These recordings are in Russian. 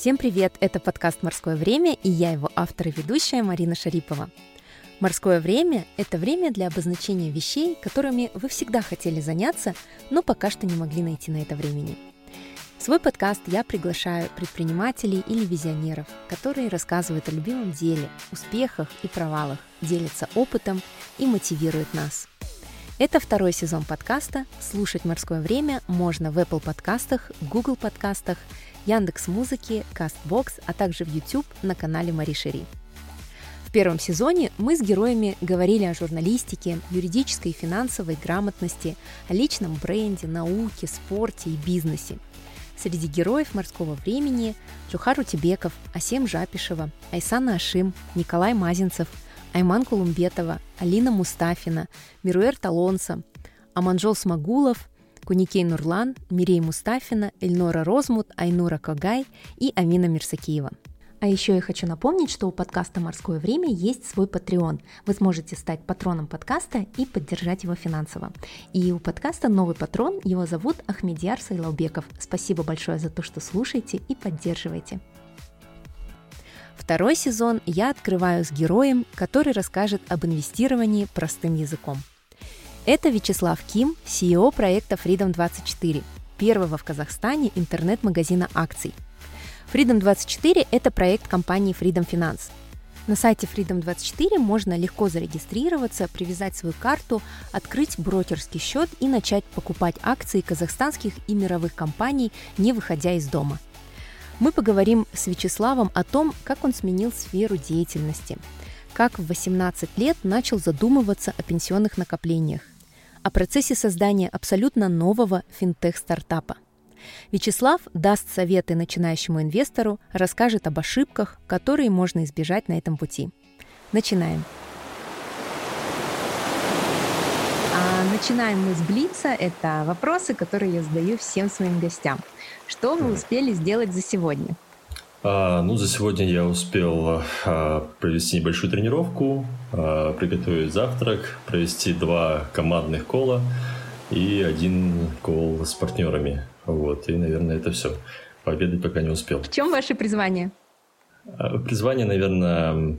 Всем привет! Это подкаст «Морское время» и я его автор и ведущая Марина Шарипова. Морское время – это время для обозначения вещей, которыми вы всегда хотели заняться, но пока что не могли найти на это времени. В свой подкаст я приглашаю предпринимателей или визионеров, которые рассказывают о любимом деле, успехах и провалах, делятся опытом и мотивируют нас. Это второй сезон подкаста. Слушать «Морское время» можно в Apple подкастах, Google подкастах, Яндекс Музыки, Castbox, а также в YouTube на канале Мари Шери. В первом сезоне мы с героями говорили о журналистике, юридической и финансовой грамотности, о личном бренде, науке, спорте и бизнесе. Среди героев морского времени Джухар Утебеков, Асем Жапишева, Айсана Ашим, Николай Мазинцев, Айман Кулумбетова, Алина Мустафина, Мируэр Талонса, Аманжол Смагулов, Куникей Нурлан, Мирей Мустафина, Эльнора Розмут, Айнура Кагай и Амина Мирсакиева. А еще я хочу напомнить, что у подкаста «Морское время» есть свой Patreon. Вы сможете стать патроном подкаста и поддержать его финансово. И у подкаста новый патрон, его зовут Ахмедьяр Сайлаубеков. Спасибо большое за то, что слушаете и поддерживаете. Второй сезон я открываю с героем, который расскажет об инвестировании простым языком. Это Вячеслав Ким, CEO проекта Freedom24, первого в Казахстане интернет-магазина акций. Freedom24 – это проект компании Freedom Finance. На сайте Freedom24 можно легко зарегистрироваться, привязать свою карту, открыть брокерский счет и начать покупать акции казахстанских и мировых компаний, не выходя из дома. Мы поговорим с Вячеславом о том, как он сменил сферу деятельности, как в 18 лет начал задумываться о пенсионных накоплениях, о процессе создания абсолютно нового финтех-стартапа. Вячеслав даст советы начинающему инвестору, расскажет об ошибках, которые можно избежать на этом пути. Начинаем. А начинаем мы с Блица. Это вопросы, которые я задаю всем своим гостям. Что вы успели сделать за сегодня? А, ну, за сегодня я успел а, провести небольшую тренировку, приготовить завтрак, провести два командных кола и один кол с партнерами. Вот, и, наверное, это все. Пообедать пока не успел. В чем ваше призвание? А, призвание, наверное,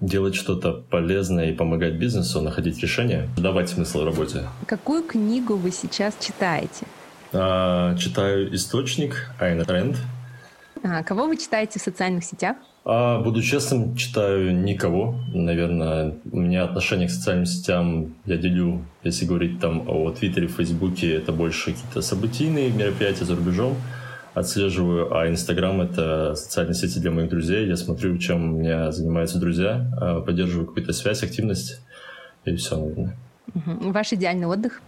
делать что-то полезное и помогать бизнесу, находить решения, давать смысл работе. Какую книгу вы сейчас читаете? А, читаю «Источник» Айн Рэнд – а кого вы читаете в социальных сетях? А, буду честным, читаю никого. Наверное, у меня отношение к социальным сетям я делю, если говорить там о Твиттере, Фейсбуке, это больше какие-то событийные мероприятия за рубежом отслеживаю, а Инстаграм — это социальные сети для моих друзей. Я смотрю, чем у меня занимаются друзья, а, поддерживаю какую-то связь, активность, и все, наверное. Угу. Ваш идеальный отдых?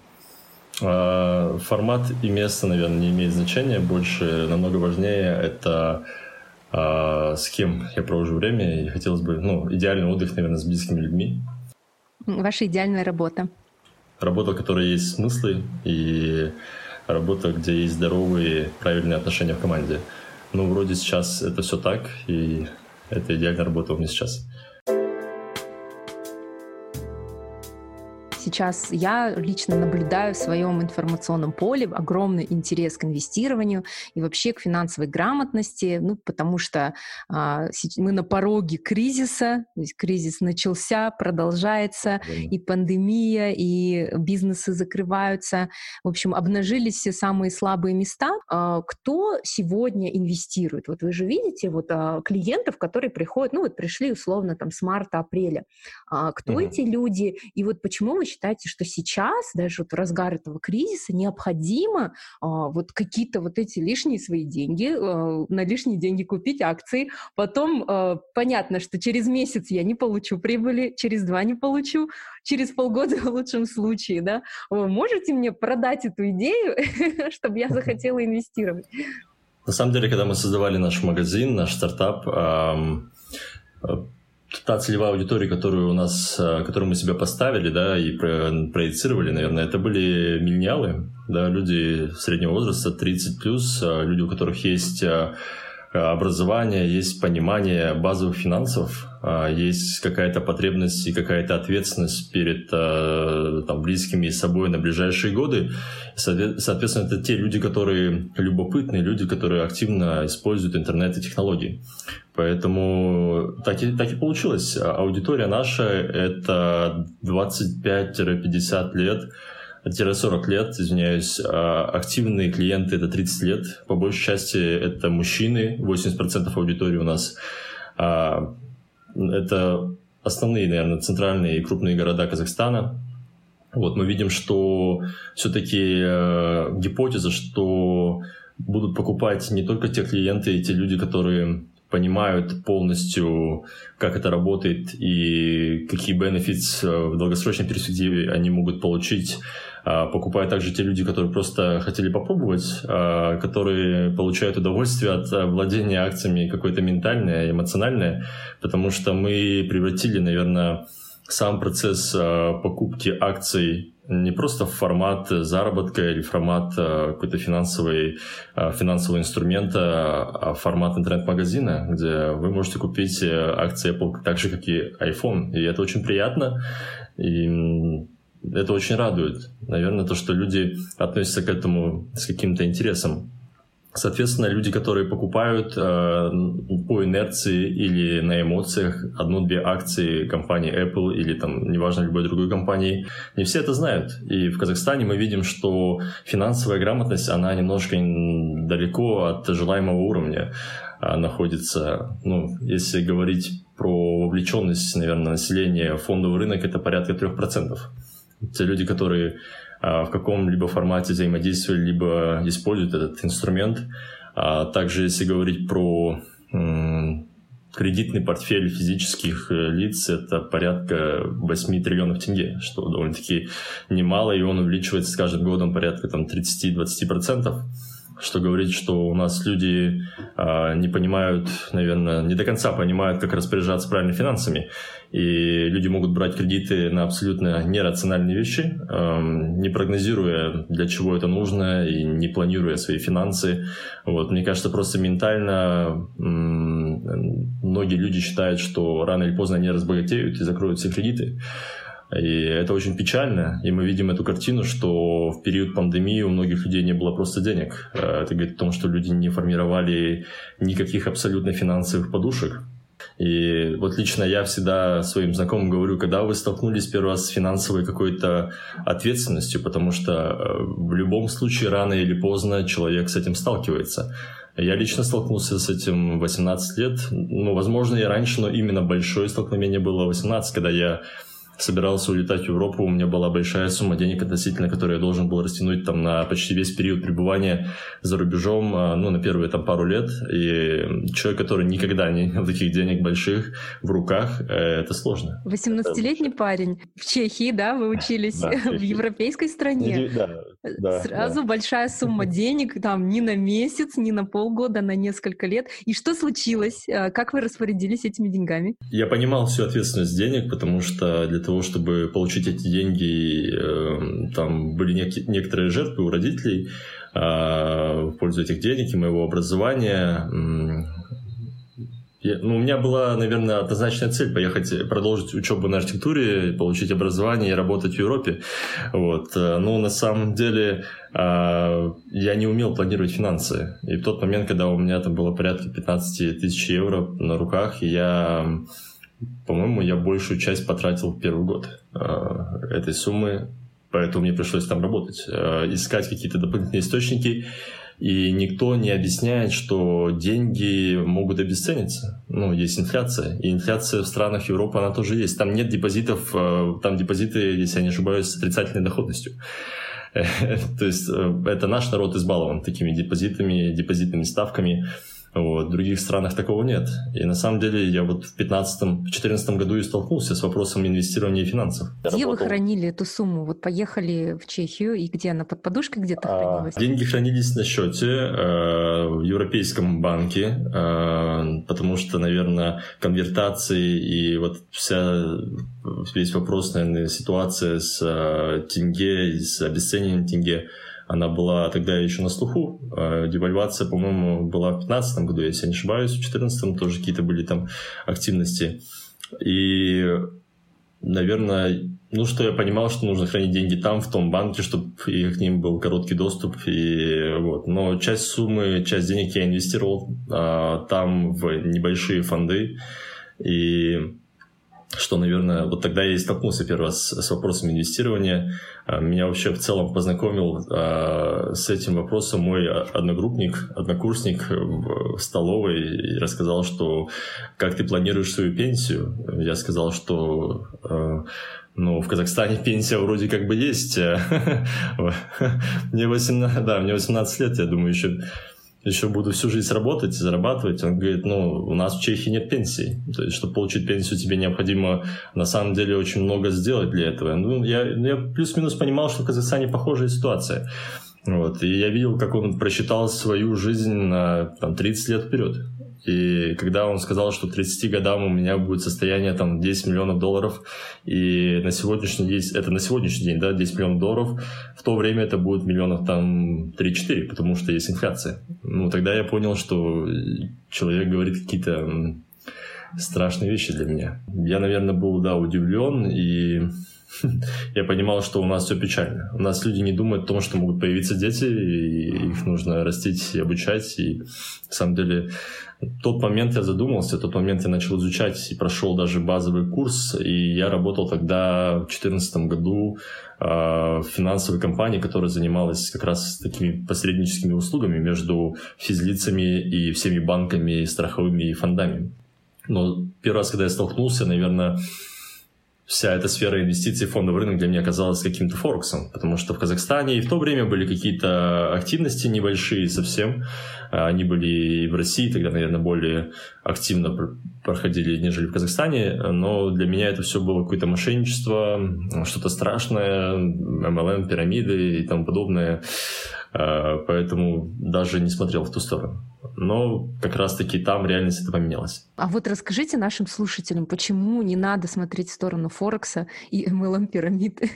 А, формат и место, наверное, не имеет значения. Больше, намного важнее это а, с кем я провожу время. И хотелось бы, ну, идеальный отдых, наверное, с близкими людьми. Ваша идеальная работа? Работа, в которой есть смыслы и работа, где есть здоровые, правильные отношения в команде. Ну, вроде сейчас это все так, и это идеальная работа у меня сейчас. Сейчас я лично наблюдаю в своем информационном поле огромный интерес к инвестированию и вообще к финансовой грамотности, ну, потому что а, мы на пороге кризиса, то есть кризис начался, продолжается, и пандемия, и бизнесы закрываются. В общем, обнажились все самые слабые места. А, кто сегодня инвестирует? Вот вы же видите вот а, клиентов, которые приходят, ну, вот пришли условно там с марта-апреля. А, кто mm. эти люди? И вот почему вы считаете, считаете, что сейчас, даже вот в разгар этого кризиса, необходимо а, вот какие-то вот эти лишние свои деньги, а, на лишние деньги купить акции, потом а, понятно, что через месяц я не получу прибыли, через два не получу, через полгода в лучшем случае, да? Вы можете мне продать эту идею, чтобы я захотела инвестировать? На самом деле, когда мы создавали наш магазин, наш стартап, та целевая аудитория, которую у нас, э, которую мы себе поставили, да, и проецировали, наверное, это были миллениалы, да, люди среднего возраста, 30 плюс, э, люди, у которых есть э, образования, есть понимание базовых финансов, а, есть какая-то потребность и какая-то ответственность перед а, там, близкими и собой на ближайшие годы. Соответственно, это те люди, которые любопытные, люди, которые активно используют интернет и технологии. Поэтому так и, так и получилось. Аудитория наша — это 25-50 лет, 40 лет, извиняюсь, активные клиенты это 30 лет. По большей части это мужчины, 80% аудитории у нас это основные, наверное, центральные и крупные города Казахстана. Вот мы видим, что все-таки э, гипотеза, что будут покупать не только те клиенты и те люди, которые понимают полностью, как это работает и какие бенефиты в долгосрочной перспективе они могут получить а, покупают также те люди, которые просто хотели попробовать, а, которые получают удовольствие от а, владения акциями какое-то ментальное, эмоциональное, потому что мы превратили, наверное, сам процесс покупки акций не просто в формат заработка или формат какой-то финансовой, финансового инструмента, а формат интернет-магазина, где вы можете купить акции Apple так же, как и iPhone. И это очень приятно. И это очень радует. Наверное, то, что люди относятся к этому с каким-то интересом. Соответственно, люди, которые покупают э, по инерции или на эмоциях одну-две акции компании Apple или там, неважно, любой другой компании, не все это знают. И в Казахстане мы видим, что финансовая грамотность, она немножко далеко от желаемого уровня э, находится. Ну, если говорить про вовлеченность, наверное, населения в фондовый рынок, это порядка 3%. Те люди, которые а, в каком-либо формате взаимодействия, либо используют этот инструмент. А также, если говорить про кредитный портфель физических э, лиц это порядка 8 триллионов тенге, что довольно-таки немало, и он увеличивается с каждым годом порядка там, 30-20% что говорит, что у нас люди э, не понимают, наверное, не до конца понимают, как распоряжаться правильно финансами. И люди могут брать кредиты на абсолютно нерациональные вещи, э, не прогнозируя, для чего это нужно, и не планируя свои финансы. Вот, мне кажется, просто ментально э, многие люди считают, что рано или поздно они разбогатеют и закроют все кредиты. И это очень печально. И мы видим эту картину, что в период пандемии у многих людей не было просто денег. Э, это говорит о том, что люди не формировали никаких абсолютно финансовых подушек. И вот лично я всегда своим знакомым говорю, когда вы столкнулись первый раз с финансовой какой-то ответственностью, потому что э, в любом случае рано или поздно человек с этим сталкивается. Я лично столкнулся с этим 18 лет. Ну, возможно, и раньше, но именно большое столкновение было 18, когда я собирался улетать в Европу, у меня была большая сумма денег относительно, которую я должен был растянуть там на почти весь период пребывания за рубежом, а, ну, на первые там пару лет. И человек, который никогда не имел таких денег больших в руках, э, это сложно. 18-летний парень в Чехии, да, вы учились да, в, в европейской стране. Да, да, Сразу да. большая сумма денег, там, не на месяц, не на полгода, на несколько лет. И что случилось? Э, как вы распорядились этими деньгами? Я понимал всю ответственность денег, потому что для того, чтобы получить эти деньги, э, там были нек- некоторые жертвы у родителей э, в пользу этих денег и моего образования. Я, ну, у меня была, наверное, однозначная цель поехать, продолжить учебу на архитектуре, получить образование и работать в Европе. Вот. Но на самом деле э, я не умел планировать финансы. И в тот момент, когда у меня там было порядка 15 тысяч евро на руках, я по-моему, я большую часть потратил в первый год э, этой суммы, поэтому мне пришлось там работать, э, искать какие-то дополнительные источники, и никто не объясняет, что деньги могут обесцениться. Ну, есть инфляция. И инфляция в странах Европы, она тоже есть. Там нет депозитов, э, там депозиты, если я не ошибаюсь, с отрицательной доходностью. То есть это наш народ избалован такими депозитами, депозитными ставками. Вот. В других странах такого нет. И на самом деле я вот в 2015-2014 году и столкнулся с вопросом инвестирования финансов. Где вы хранили эту сумму? Вот поехали в Чехию, и где она под подушкой где-то а, хранилась? Деньги хранились на счете э, в Европейском банке, э, потому что, наверное, конвертации и вот вся весь вопрос, наверное, ситуация с э, тенге, с обесцениванием тенге, она была тогда еще на слуху. Э, девальвация, по-моему, была в 2015 году, если я не ошибаюсь, в 2014 тоже какие-то были там активности. И, наверное, ну, что я понимал, что нужно хранить деньги там, в том банке, чтобы к ним был короткий доступ. И, вот. Но часть суммы, часть денег я инвестировал а, там в небольшие фонды. И что, наверное, вот тогда я и столкнулся первый раз с вопросом инвестирования. А, меня вообще в целом познакомил а, с этим вопросом мой одногруппник, однокурсник в столовой и рассказал, что как ты планируешь свою пенсию. Я сказал, что а, ну, в Казахстане пенсия вроде как бы есть. Мне 18, да, мне 18 лет, я думаю, еще еще буду всю жизнь работать и зарабатывать. Он говорит, ну, у нас в Чехии нет пенсии. То есть, чтобы получить пенсию, тебе необходимо на самом деле очень много сделать для этого. Ну, я, я плюс-минус понимал, что в Казахстане похожая ситуация. Вот. И я видел, как он просчитал свою жизнь на там, 30 лет вперед. И когда он сказал, что к 30 годам у меня будет состояние там 10 миллионов долларов, и на сегодняшний день, это на сегодняшний день, да, 10 миллионов долларов, в то время это будет миллионов там 3-4, потому что есть инфляция. Ну, тогда я понял, что человек говорит какие-то страшные вещи для меня. Я, наверное, был, да, удивлен, и я понимал, что у нас все печально. У нас люди не думают о том, что могут появиться дети, и их нужно растить и обучать. И на самом деле тот момент я задумался, тот момент я начал изучать и прошел даже базовый курс. И я работал тогда в 2014 году э, в финансовой компании, которая занималась как раз такими посредническими услугами между физлицами и всеми банками, страховыми и фондами. Но первый раз, когда я столкнулся, наверное, вся эта сфера инвестиций в фондовый рынок для меня оказалась каким-то форексом, потому что в Казахстане и в то время были какие-то активности небольшие совсем. Они были и в России, тогда, наверное, более активно проходили, нежели в Казахстане, но для меня это все было какое-то мошенничество, что-то страшное, MLM, пирамиды и тому подобное, поэтому даже не смотрел в ту сторону но как раз-таки там реальность это поменялась. А вот расскажите нашим слушателям, почему не надо смотреть в сторону Форекса и MLM-пирамиды?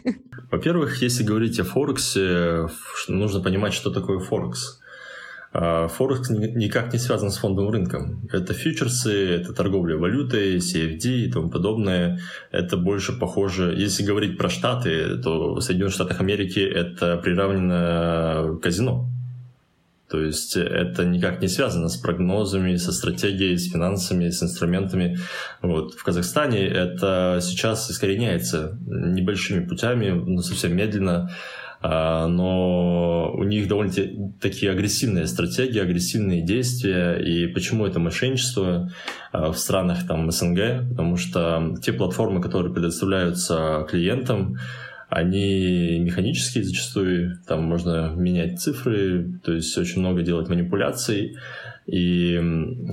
Во-первых, если говорить о Форексе, нужно понимать, что такое Форекс. А, Форекс никак не связан с фондовым рынком. Это фьючерсы, это торговля валютой, CFD и тому подобное. Это больше похоже... Если говорить про Штаты, то в Соединенных Штатах Америки это приравнено казино. То есть это никак не связано с прогнозами, со стратегией, с финансами, с инструментами. Вот. В Казахстане это сейчас искореняется небольшими путями, но совсем медленно. А, но у них довольно такие агрессивные стратегии, агрессивные действия. И почему это мошенничество а, в странах там, СНГ? Потому что те платформы, которые предоставляются клиентам, они механические зачастую, там можно менять цифры, то есть очень много делать манипуляций, и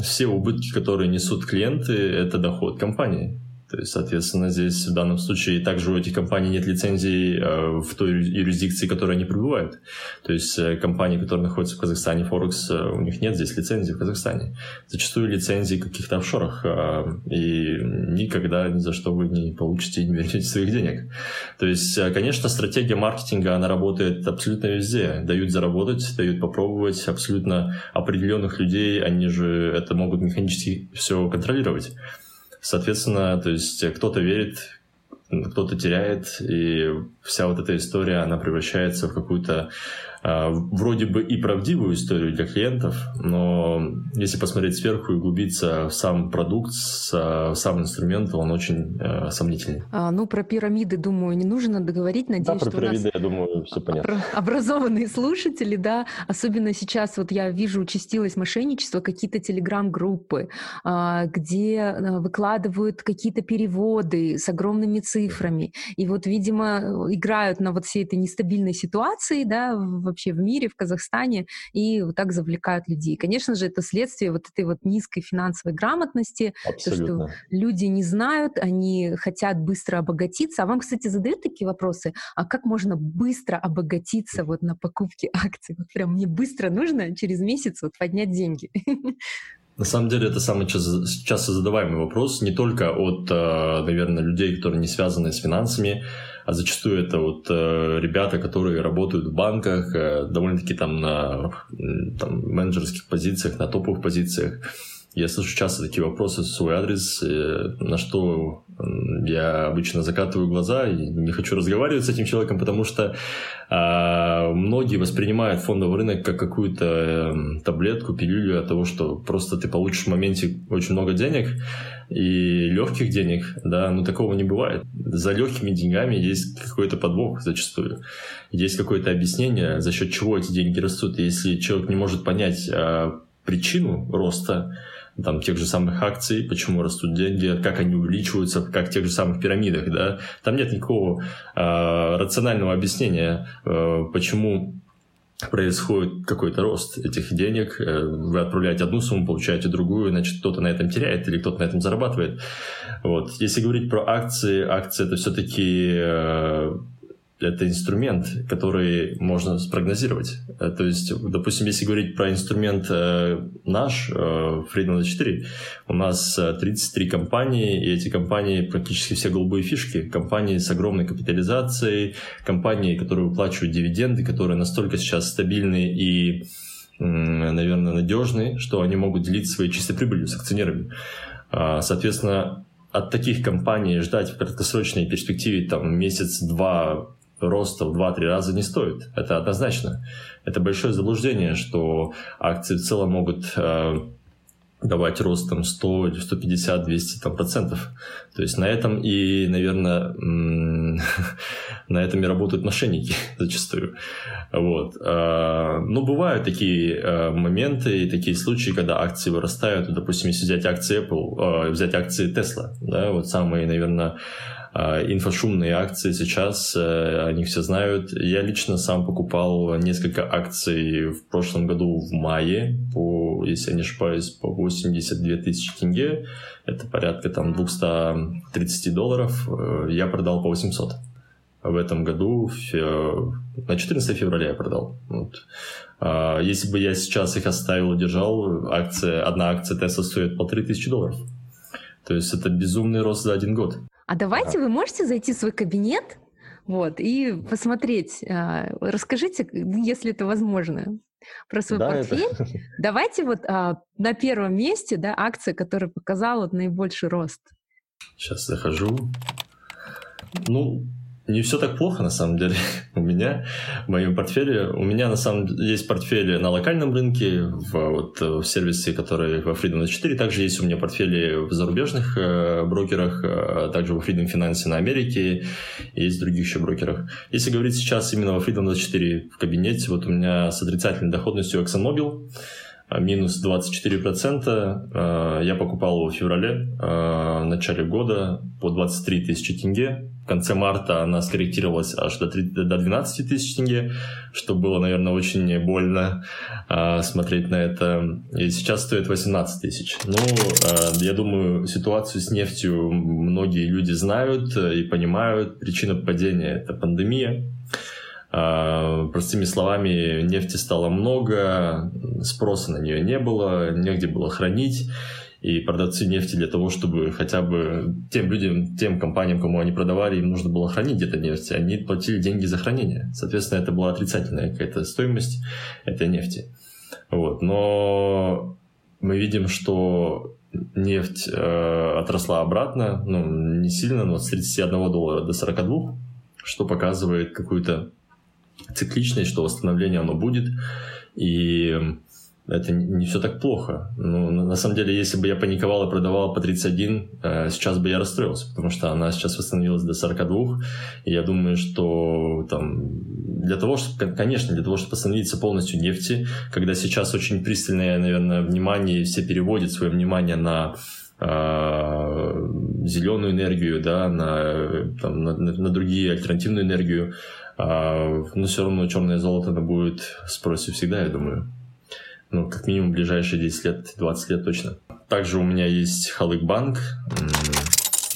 все убытки, которые несут клиенты, это доход компании. То есть, соответственно, здесь в данном случае также у этих компаний нет лицензий э, в той юрисдикции, в которой они пребывают. То есть э, компании, которые находятся в Казахстане, Форекс, э, у них нет здесь лицензии в Казахстане. Зачастую лицензии в каких-то офшорах, и никогда ни за что вы не получите и не вернете своих денег. То есть, конечно, стратегия маркетинга, она работает абсолютно везде. Дают заработать, дают попробовать абсолютно определенных людей, они же это могут механически все контролировать. Соответственно, то есть кто-то верит, кто-то теряет, и вся вот эта история, она превращается в какую-то а, вроде бы и правдивую историю для клиентов, но если посмотреть сверху и углубиться в сам продукт, в сам инструмент, он очень э, сомнительный. А, ну, про пирамиды, думаю, не нужно договорить. Надеюсь, да, про что пирамиды, нас я думаю, все понятно. Образованные слушатели, да, особенно сейчас вот я вижу участилось мошенничество, какие-то телеграм-группы, а, где а, выкладывают какие-то переводы с огромными цифрами, и вот, видимо, играют на вот всей этой нестабильной ситуации, да, вообще в мире, в Казахстане, и вот так завлекают людей. Конечно же, это следствие вот этой вот низкой финансовой грамотности, Абсолютно. то, что люди не знают, они хотят быстро обогатиться. А вам, кстати, задают такие вопросы, а как можно быстро обогатиться вот на покупке акций? Вот прям мне быстро нужно через месяц вот поднять деньги. На самом деле это самый часто задаваемый вопрос не только от, э, наверное, людей, которые не связаны с финансами, а зачастую это вот э, ребята, которые работают в банках, э, довольно-таки там на там, менеджерских позициях, на топовых позициях. Я слышу часто такие вопросы в свой адрес, э, на что я обычно закатываю глаза и не хочу разговаривать с этим человеком, потому что э, многие воспринимают фондовый рынок как какую-то э, таблетку, пилюлю от того, что просто ты получишь в моменте очень много денег и легких денег, да, но такого не бывает. За легкими деньгами есть какой-то подвох зачастую. Есть какое-то объяснение, за счет чего эти деньги растут. И если человек не может понять э, причину роста, там, тех же самых акций, почему растут деньги, как они увеличиваются, как в тех же самых пирамидах, да, там нет никакого э, рационального объяснения, э, почему происходит какой-то рост этих денег, э, вы отправляете одну сумму, получаете другую, значит, кто-то на этом теряет или кто-то на этом зарабатывает. Вот. Если говорить про акции, акции это все-таки э, это инструмент, который можно спрогнозировать. Э, то есть, допустим, если говорить про инструмент э, наш, э, Freedom 4, у нас 33 э, компании, и эти компании практически все голубые фишки. Компании с огромной капитализацией, компании, которые выплачивают дивиденды, которые настолько сейчас стабильны и, наверное, надежны, что они могут делиться своей чистой прибылью с акционерами. Соответственно, от таких компаний ждать в краткосрочной перспективе там месяц-два роста в 2-3 раза не стоит. Это однозначно. Это большое заблуждение, что акции в целом могут э, давать рост там 100, 150, 200 там, процентов. То есть на этом и, наверное, на этом и работают мошенники зачастую. Вот. А, но бывают такие э, моменты и такие случаи, когда акции вырастают. Допустим, если взять акции Apple, э, взять акции Tesla, да, вот самые, наверное, инфошумные акции сейчас, э, они все знают. Я лично сам покупал несколько акций в прошлом году в мае, по, если я не ошибаюсь, по 82 тысячи тенге. Это порядка там 230 долларов. Э, я продал по 800 в этом году, на 14 февраля я продал. Вот. А, если бы я сейчас их оставил и держал, акция, одна акция Tesla стоит полторы тысячи долларов. То есть это безумный рост за один год. А давайте вы можете зайти в свой кабинет вот, и посмотреть. А, расскажите, если это возможно, про свой да, портфель. Это... Давайте вот а, на первом месте, да, акция, которая показала наибольший рост. Сейчас захожу. Ну, не все так плохо, на самом деле, у меня, в моем портфеле. У меня, на самом деле, есть портфели на локальном рынке, в, вот, в сервисе, который во Freedom 4. Также есть у меня портфели в зарубежных э, брокерах, э, также во Freedom Finance на Америке, есть в других еще брокерах. Если говорить сейчас именно во Freedom 24 в кабинете, вот у меня с отрицательной доходностью ExxonMobil, э, минус 24%. Э, я покупал его в феврале, в начале года, по 23 тысячи тенге конце марта она скорректировалась аж до, 3, до 12 тысяч тенге, что было, наверное, очень больно э, смотреть на это. И сейчас стоит 18 тысяч. Ну, э, я думаю, ситуацию с нефтью многие люди знают и понимают. Причина падения – это пандемия. Uh, простыми словами, нефти стало много, спроса на нее не было, негде было хранить и продавцы нефти для того, чтобы хотя бы тем людям, тем компаниям, кому они продавали, им нужно было хранить где-то нефть, они платили деньги за хранение. Соответственно, это была отрицательная какая-то стоимость этой нефти. Вот. Но мы видим, что нефть э, отросла обратно, ну, не сильно, но с 31 доллара до 42, что показывает какую-то цикличность, что восстановление оно будет. И это не все так плохо. Ну, на самом деле, если бы я паниковал и продавал по 31, э, сейчас бы я расстроился, потому что она сейчас восстановилась до 42, и я думаю, что там для того, чтобы, конечно, для того, чтобы остановиться полностью нефти, когда сейчас очень пристальное, наверное, внимание, все переводят свое внимание на э, зеленую энергию, да, на, там, на, на другие альтернативную энергию, э, но все равно черное золото оно будет в спросе всегда, я думаю ну, как минимум ближайшие 10 лет, 20 лет точно. Также у меня есть Халык Банк.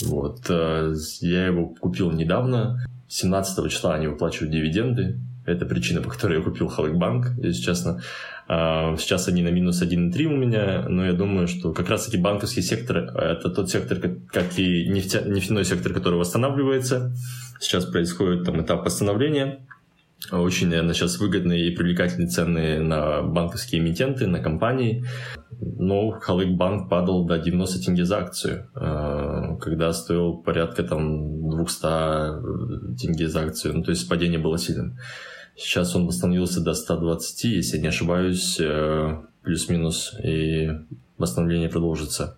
Вот. Э, я его купил недавно. 17 числа они выплачивают дивиденды. Это причина, по которой я купил Халыкбанк, если честно. А, сейчас они на минус 1,3 у меня, но я думаю, что как раз-таки банковский сектор – это тот сектор, как и нефтяной сектор, который восстанавливается. Сейчас происходит там этап восстановления. Очень, наверное, сейчас выгодные и привлекательные цены на банковские эмитенты, на компании. Но Халык банк падал до 90 тенге за акцию, а, когда стоил порядка там 200 тенге за акцию. Ну, то есть падение было сильным. Сейчас он восстановился до 120, если я не ошибаюсь, э, плюс-минус, и восстановление продолжится.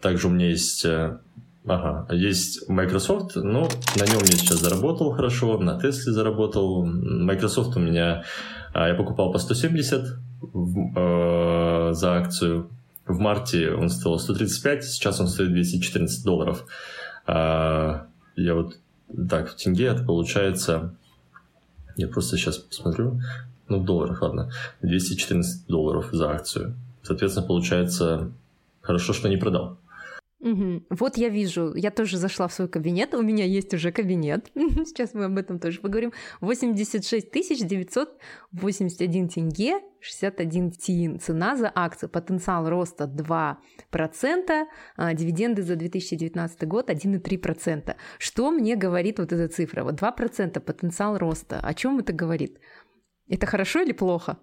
Также у меня есть э, Ага, есть Microsoft, но на нем я сейчас заработал хорошо, на Тесле заработал. Microsoft у меня, а, я покупал по 170 э, за акцию. В марте он стоил 135, сейчас он стоит 214 долларов. А, я вот так, в тенге это получается я просто сейчас посмотрю. Ну, в долларах, ладно. 214 долларов за акцию. Соответственно, получается, хорошо, что не продал. Угу. Вот я вижу, я тоже зашла в свой кабинет, у меня есть уже кабинет, сейчас мы об этом тоже поговорим, 86 981 тенге, 61 тин, цена за акцию, потенциал роста 2%, а дивиденды за 2019 год 1,3%. Что мне говорит вот эта цифра? Вот 2% потенциал роста, о чем это говорит? Это хорошо или плохо?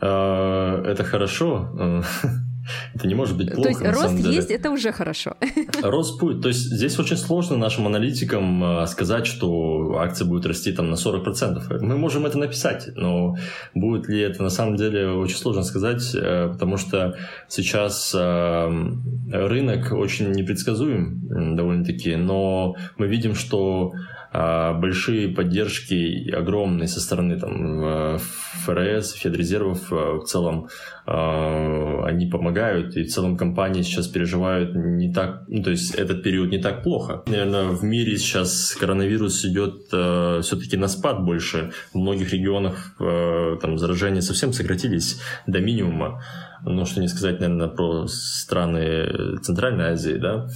А, это хорошо. Это не может быть плохо. То есть рост есть, это уже хорошо. Рост будет. То есть здесь очень сложно нашим аналитикам э, сказать, что акция будет расти там на 40%. Мы можем это написать, но будет ли это на самом деле очень сложно сказать, э, потому что сейчас э, рынок очень непредсказуем довольно-таки, но мы видим, что большие поддержки огромные со стороны там, ФРС, Федрезервов в целом а, они помогают, и в целом компании сейчас переживают не так, ну, то есть этот период не так плохо. Наверное, в мире сейчас коронавирус идет э, все-таки на спад больше. В многих регионах э, там заражения совсем сократились до минимума. Ну, что не сказать, наверное, про страны Центральной Азии, да.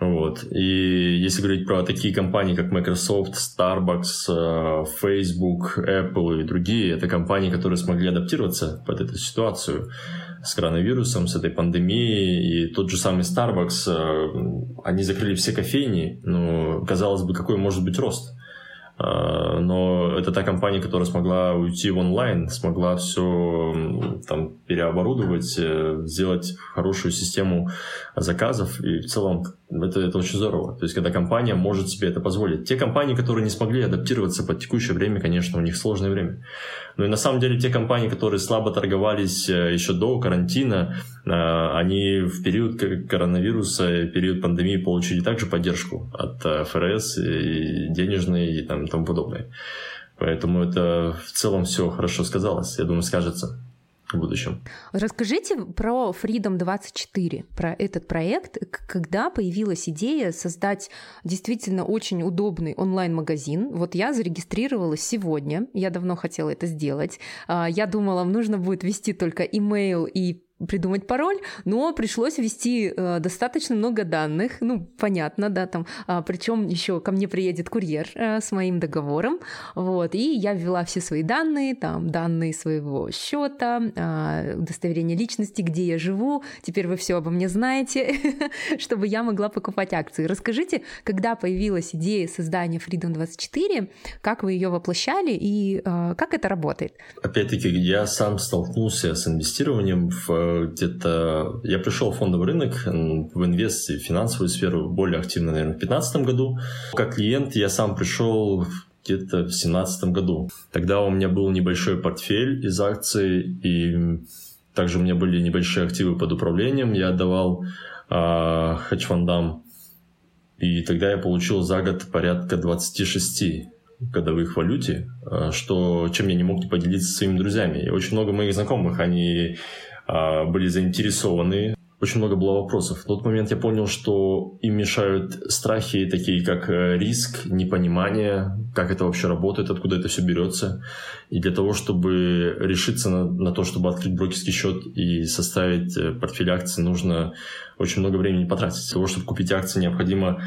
Вот. И если говорить про такие компании, как Microsoft, Starbucks, э, Facebook, Apple и другие, это компании, которые смогли адаптироваться под эту ситуацию с коронавирусом, с этой пандемией. И тот же самый Starbucks, э, они закрыли все кофейни, но, казалось бы, какой может быть рост? А, но это та компания, которая смогла уйти в онлайн, смогла все там переоборудовать, э, сделать хорошую систему заказов, и в целом это, это очень здорово. То есть, когда компания может себе это позволить. Те компании, которые не смогли адаптироваться под текущее время, конечно, у них сложное время. Ну и на самом деле те компании, которые слабо торговались э, еще до карантина, э, они в период коронавируса, период пандемии получили также поддержку от э, ФРС и денежной и там, тому подобное. Поэтому это в целом все хорошо сказалось, я думаю, скажется в будущем. Расскажите про Freedom 24, про этот проект, когда появилась идея создать действительно очень удобный онлайн-магазин. Вот я зарегистрировалась сегодня, я давно хотела это сделать. А, я думала, нужно будет ввести только email и придумать пароль, но пришлось ввести э, достаточно много данных, ну, понятно, да, там, а, причем еще ко мне приедет курьер э, с моим договором, вот, и я ввела все свои данные, там, данные своего счета, э, удостоверение личности, где я живу, теперь вы все обо мне знаете, чтобы я могла покупать акции. Расскажите, когда появилась идея создания Freedom 24, как вы ее воплощали и э, как это работает? Опять-таки, я сам столкнулся с инвестированием в где-то... Я пришел в фондовый рынок, в инвест и финансовую сферу более активно, наверное, в 2015 году. Как клиент я сам пришел где-то в 2017 году. Тогда у меня был небольшой портфель из акций, и также у меня были небольшие активы под управлением. Я отдавал э, хедж-фондам. И тогда я получил за год порядка 26 годовых валюте, а, что, чем я не мог не поделиться со своими друзьями. И очень много моих знакомых, они были заинтересованы. Очень много было вопросов. В тот момент я понял, что им мешают страхи, такие как э, риск, непонимание, как это вообще работает, откуда это все берется. И для того, чтобы решиться на, на то, чтобы открыть брокерский счет и составить э, портфель акций, нужно очень много времени потратить. Для того, чтобы купить акции, необходимо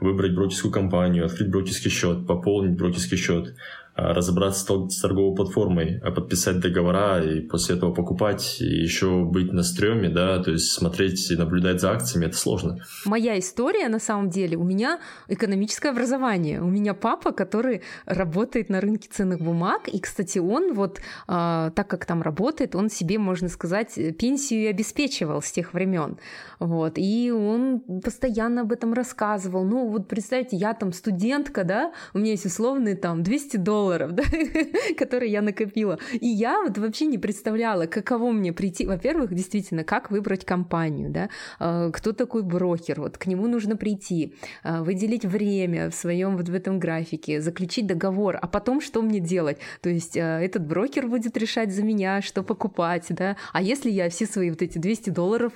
выбрать брокерскую компанию, открыть брокерский счет, пополнить брокерский счет, а, разобраться с торговой платформой, а подписать договора и после этого покупать, и еще быть на стреме, да, то есть смотреть и наблюдать за акциями, это сложно. Моя история, на самом деле, у меня экономическое образование. У меня папа, который работает на рынке ценных бумаг, и, кстати, он вот, э, так как там работает, он себе, можно сказать, пенсию обеспечивал с тех времен. Вот, и он постоянно об этом рассказывал. Ну, вот представьте, я там студентка, да, у меня есть условные там 200 долларов, долларов, да, которые я накопила. И я вот вообще не представляла, каково мне прийти. Во-первых, действительно, как выбрать компанию, да, а, кто такой брокер, вот к нему нужно прийти, а, выделить время в своем вот в этом графике, заключить договор, а потом что мне делать? То есть а, этот брокер будет решать за меня, что покупать, да, а если я все свои вот эти 200 долларов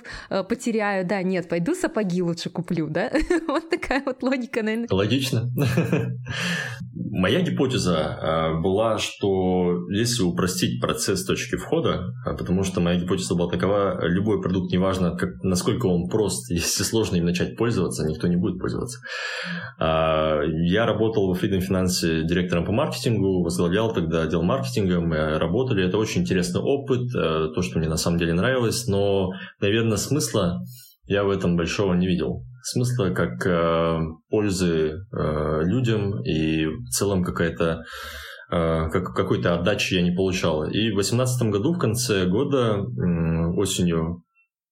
потеряю, да, нет, пойду сапоги лучше куплю, да, вот такая вот логика, наверное. Логично. Моя гипотеза была, что если упростить процесс точки входа, а, потому что моя гипотеза была такова, любой продукт, неважно, как, насколько он прост, если сложно им начать пользоваться, никто не будет пользоваться. А, я работал в Freedom Finance директором по маркетингу, возглавлял тогда отдел маркетинга, мы работали, это очень интересный опыт, то, что мне на самом деле нравилось, но, наверное, смысла я в этом большого не видел смысла как э, пользы э, людям и в целом какая-то э, как, какой-то отдачи я не получал. И в 2018 году, в конце года, осенью,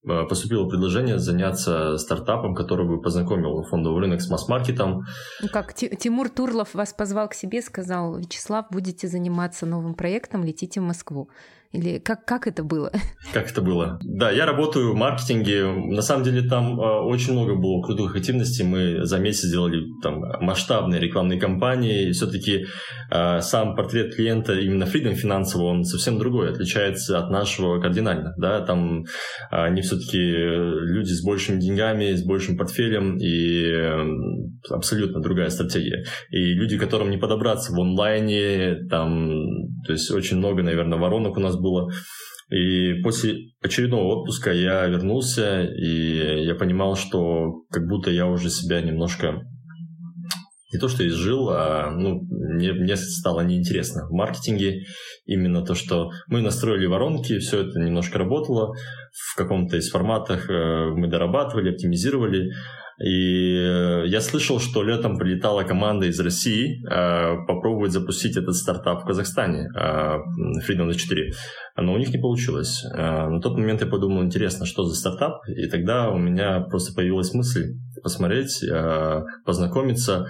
э, поступило предложение заняться стартапом, который бы познакомил фондовый рынок с масс-маркетом. Ну как Тимур Турлов вас позвал к себе, сказал, Вячеслав, будете заниматься новым проектом, летите в Москву. Или как, как это было? Как это было? Да, я работаю в маркетинге. На самом деле там э, очень много было крутых активностей. Мы за месяц сделали там масштабные рекламные кампании. Все-таки э, сам портрет клиента именно Freedom финансового, он совсем другой, отличается от нашего кардинально. Да? Там они все-таки люди с большими деньгами, с большим портфелем и э, абсолютно другая стратегия. И люди, которым не подобраться в онлайне, там, то есть очень много, наверное, воронок у нас было. И после очередного отпуска я вернулся, и я понимал, что как будто я уже себя немножко не то что изжил, а ну, мне, мне стало неинтересно в маркетинге. Именно то, что мы настроили воронки, все это немножко работало. В каком-то из форматах э, мы дорабатывали, оптимизировали. И э, я слышал, что летом прилетала команда из России э, попробовать запустить этот стартап в Казахстане, э, Freedom 4. Но у них не получилось. На тот момент я подумал, интересно, что за стартап? И тогда у меня просто появилась мысль посмотреть, познакомиться.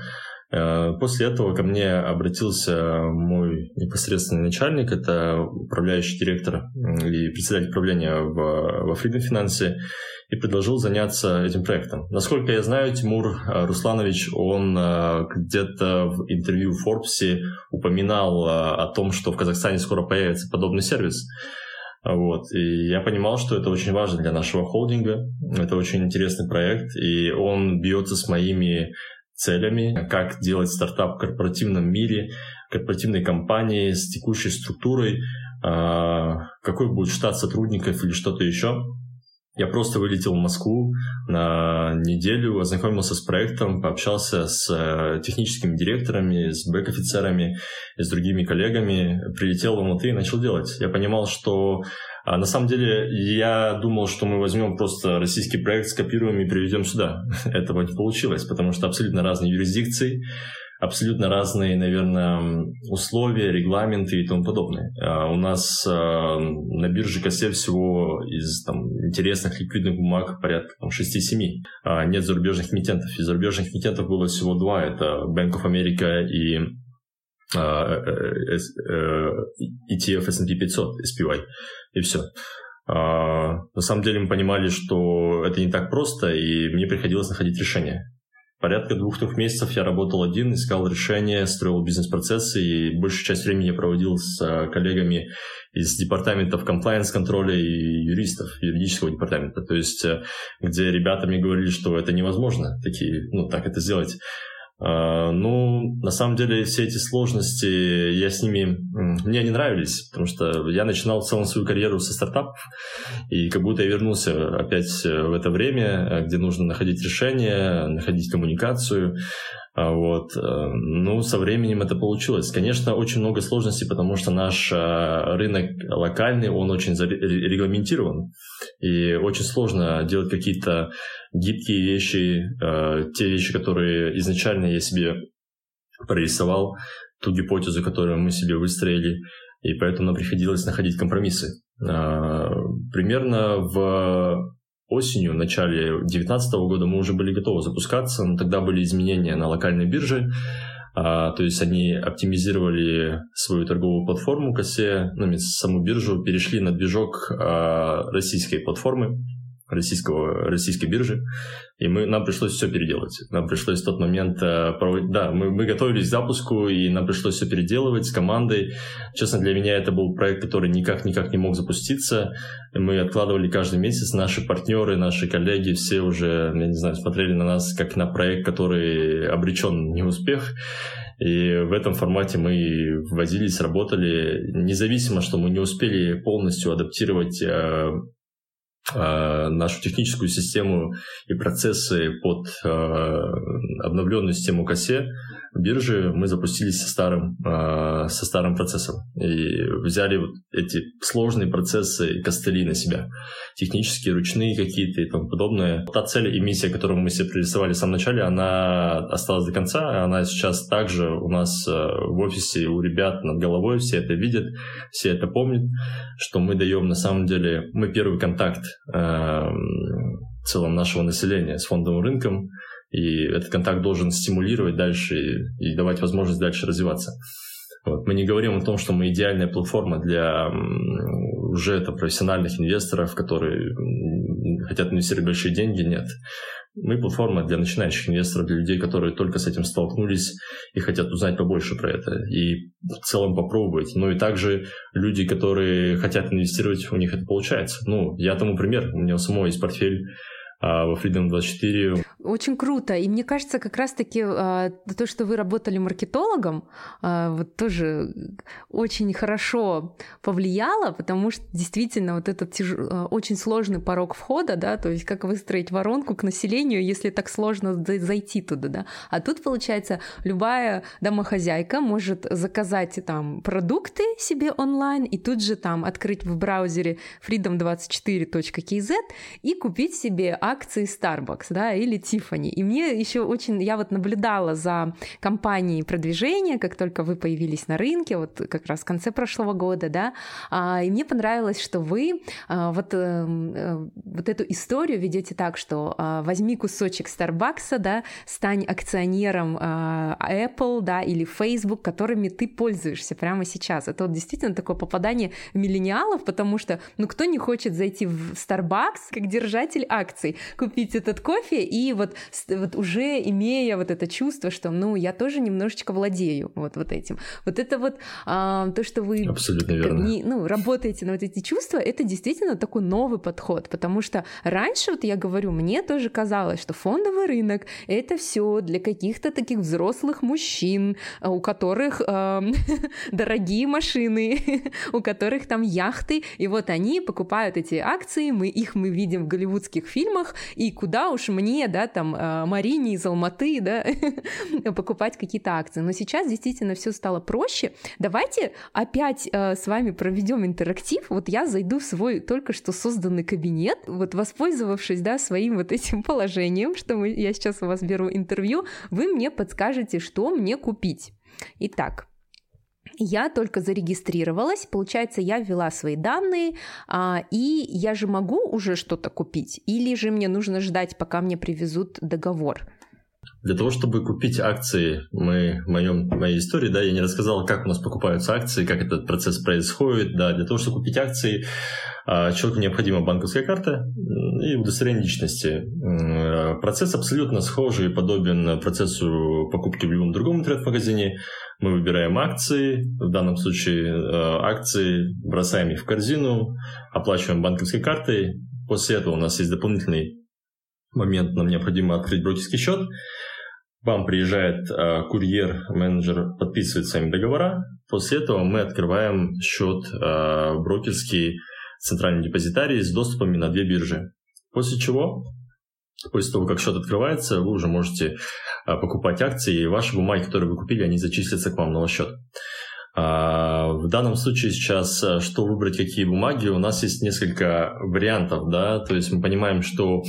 Э, после этого ко мне обратился мой непосредственный начальник, это управляющий директор и председатель правления в, во Freedom Finance, и предложил заняться этим проектом. Насколько я знаю, Тимур э, Русланович, он э, где-то в интервью в Forbes упоминал о том, что в Казахстане скоро появится подобный сервис. Вот. И я понимал, что это очень важно для нашего холдинга. Это очень интересный проект, и он бьется с моими целями, как делать стартап в корпоративном мире, корпоративной компании с текущей структурой, а, какой будет штат сотрудников или что-то еще. Я просто вылетел в Москву на неделю, ознакомился с проектом, пообщался с э, техническими директорами, с бэк-офицерами, с другими коллегами, прилетел в Алматы и начал делать. Я понимал, что а на самом деле я думал, что мы возьмем просто российский проект, скопируем и приведем сюда. Этого не получилось, потому что абсолютно разные юрисдикции, абсолютно разные, наверное, условия, регламенты и тому подобное. А у нас а, на бирже Косе всего из там, интересных ликвидных бумаг порядка там, 6-7. А нет зарубежных эмитентов. Из зарубежных эмитентов было всего два. Это Bank of America и ETF S&P 500, SPY, и все. На самом деле мы понимали, что это не так просто, и мне приходилось находить решение. Порядка двух-трех месяцев я работал один, искал решения, строил бизнес-процессы, и большую часть времени я проводил с коллегами из департаментов комплайенс-контроля и юристов, юридического департамента. То есть, э, где ребята мне говорили, что это невозможно, такие, ну, так это сделать. А, ну, на самом деле, все эти сложности, я с ними, мне не нравились, потому что я начинал в целом свою карьеру со стартапов, и как будто я вернулся опять в это время, где нужно находить решения, находить коммуникацию, вот. Э, ну, со временем это получилось. Конечно, очень много сложностей, потому что наш э, рынок локальный, он очень регламентирован. И очень сложно делать какие-то гибкие вещи, э, те вещи, которые изначально я себе прорисовал, ту гипотезу, которую мы себе выстроили. И поэтому нам приходилось находить компромиссы. Примерно в осенью, в начале 2019 года мы уже были готовы запускаться, но тогда были изменения на локальной бирже, а, то есть они оптимизировали свою торговую платформу косе, ну, саму биржу, перешли на движок а, российской платформы, российского, российской биржи, и мы, нам пришлось все переделать. Нам пришлось в тот момент э. Да, мы, мы готовились к запуску, и нам пришлось все переделывать с командой. Честно, для меня это был проект, который никак-никак не мог запуститься. Мы откладывали каждый месяц. Наши партнеры, наши коллеги, все уже, я не знаю, смотрели на нас как на проект, который обречен на неуспех. И в этом формате мы возились, работали, независимо, что мы не успели полностью адаптировать Э, нашу техническую систему и процессы под э, обновленную систему косе биржи мы запустились со старым, э, со старым процессом и взяли вот эти сложные процессы и костыли на себя. Технические, ручные какие-то и тому подобное. Та цель и миссия, которую мы себе прорисовали в самом начале, она осталась до конца. Она сейчас также у нас в офисе у ребят над головой. Все это видят, все это помнят, что мы даем на самом деле, мы первый контакт Эм, в целом нашего населения с фондовым рынком, и этот контакт должен стимулировать дальше и, давать возможность дальше развиваться. Вот. Мы не говорим о том, что мы идеальная платформа для уже это профессиональных инвесторов, которые хотят инвестировать большие деньги, нет. Мы платформа для начинающих инвесторов, для людей, которые только с этим столкнулись и хотят узнать побольше про это и в целом попробовать. Ну и также люди, которые хотят инвестировать, у них это получается. Ну, я тому пример. У меня у самого есть портфель а, во Freedom 24. Очень круто. И мне кажется, как раз-таки а, то, что вы работали маркетологом, а, вот тоже очень хорошо повлияло, потому что действительно вот этот тяж... очень сложный порог входа, да, то есть как выстроить воронку к населению, если так сложно зайти туда, да. А тут, получается, любая домохозяйка может заказать там продукты себе онлайн и тут же там открыть в браузере freedom24.kz и купить себе акции Starbucks, да, или Tiffany. И мне еще очень, я вот наблюдала за компанией продвижения, как только вы появились на рынке, вот как раз в конце прошлого года, да, а, и мне понравилось, что вы а, вот, эм, э, вот эту историю ведете так, что а, возьми кусочек Starbucks, да, стань акционером Apple, да, или Facebook, которыми ты пользуешься прямо сейчас. Это вот действительно такое попадание миллениалов, потому что, ну, кто не хочет зайти в Starbucks как держатель акций? купить этот кофе, и вот, вот уже имея вот это чувство, что, ну, я тоже немножечко владею вот, вот этим. Вот это вот а, то, что вы Абсолютно верно. Не, ну, работаете на вот эти чувства, это действительно такой новый подход, потому что раньше, вот я говорю, мне тоже казалось, что фондовый рынок — это все для каких-то таких взрослых мужчин, у которых э, дорогие машины, у которых там яхты, и вот они покупают эти акции, мы их мы видим в голливудских фильмах, и куда уж мне, да, там, э, Марине из Алматы, да, покупать какие-то акции. Но сейчас действительно все стало проще. Давайте опять э, с вами проведем интерактив. Вот я зайду в свой только что созданный кабинет, вот воспользовавшись, да, своим вот этим положением, что мы, я сейчас у вас беру интервью, вы мне подскажете, что мне купить. Итак, я только зарегистрировалась, получается, я ввела свои данные, а, и я же могу уже что-то купить, или же мне нужно ждать, пока мне привезут договор? Для того, чтобы купить акции, мы в моем, моей истории, да, я не рассказал, как у нас покупаются акции, как этот процесс происходит, да, для того, чтобы купить акции, а, человеку необходима банковская карта и удостоверение личности. Процесс абсолютно схожий и подобен процессу покупки в любом другом интернет-магазине. Мы выбираем акции, в данном случае э, акции, бросаем их в корзину, оплачиваем банковской картой. После этого у нас есть дополнительный момент, нам необходимо открыть брокерский счет. Вам приезжает э, курьер, менеджер подписывает с вами договора. После этого мы открываем счет э, брокерский центральный депозитарий с доступами на две биржи. После чего, после того, как счет открывается, вы уже можете покупать акции, и ваши бумаги, которые вы купили, они зачислятся к вам на ваш счет. В данном случае сейчас, что выбрать, какие бумаги, у нас есть несколько вариантов, да, то есть мы понимаем, что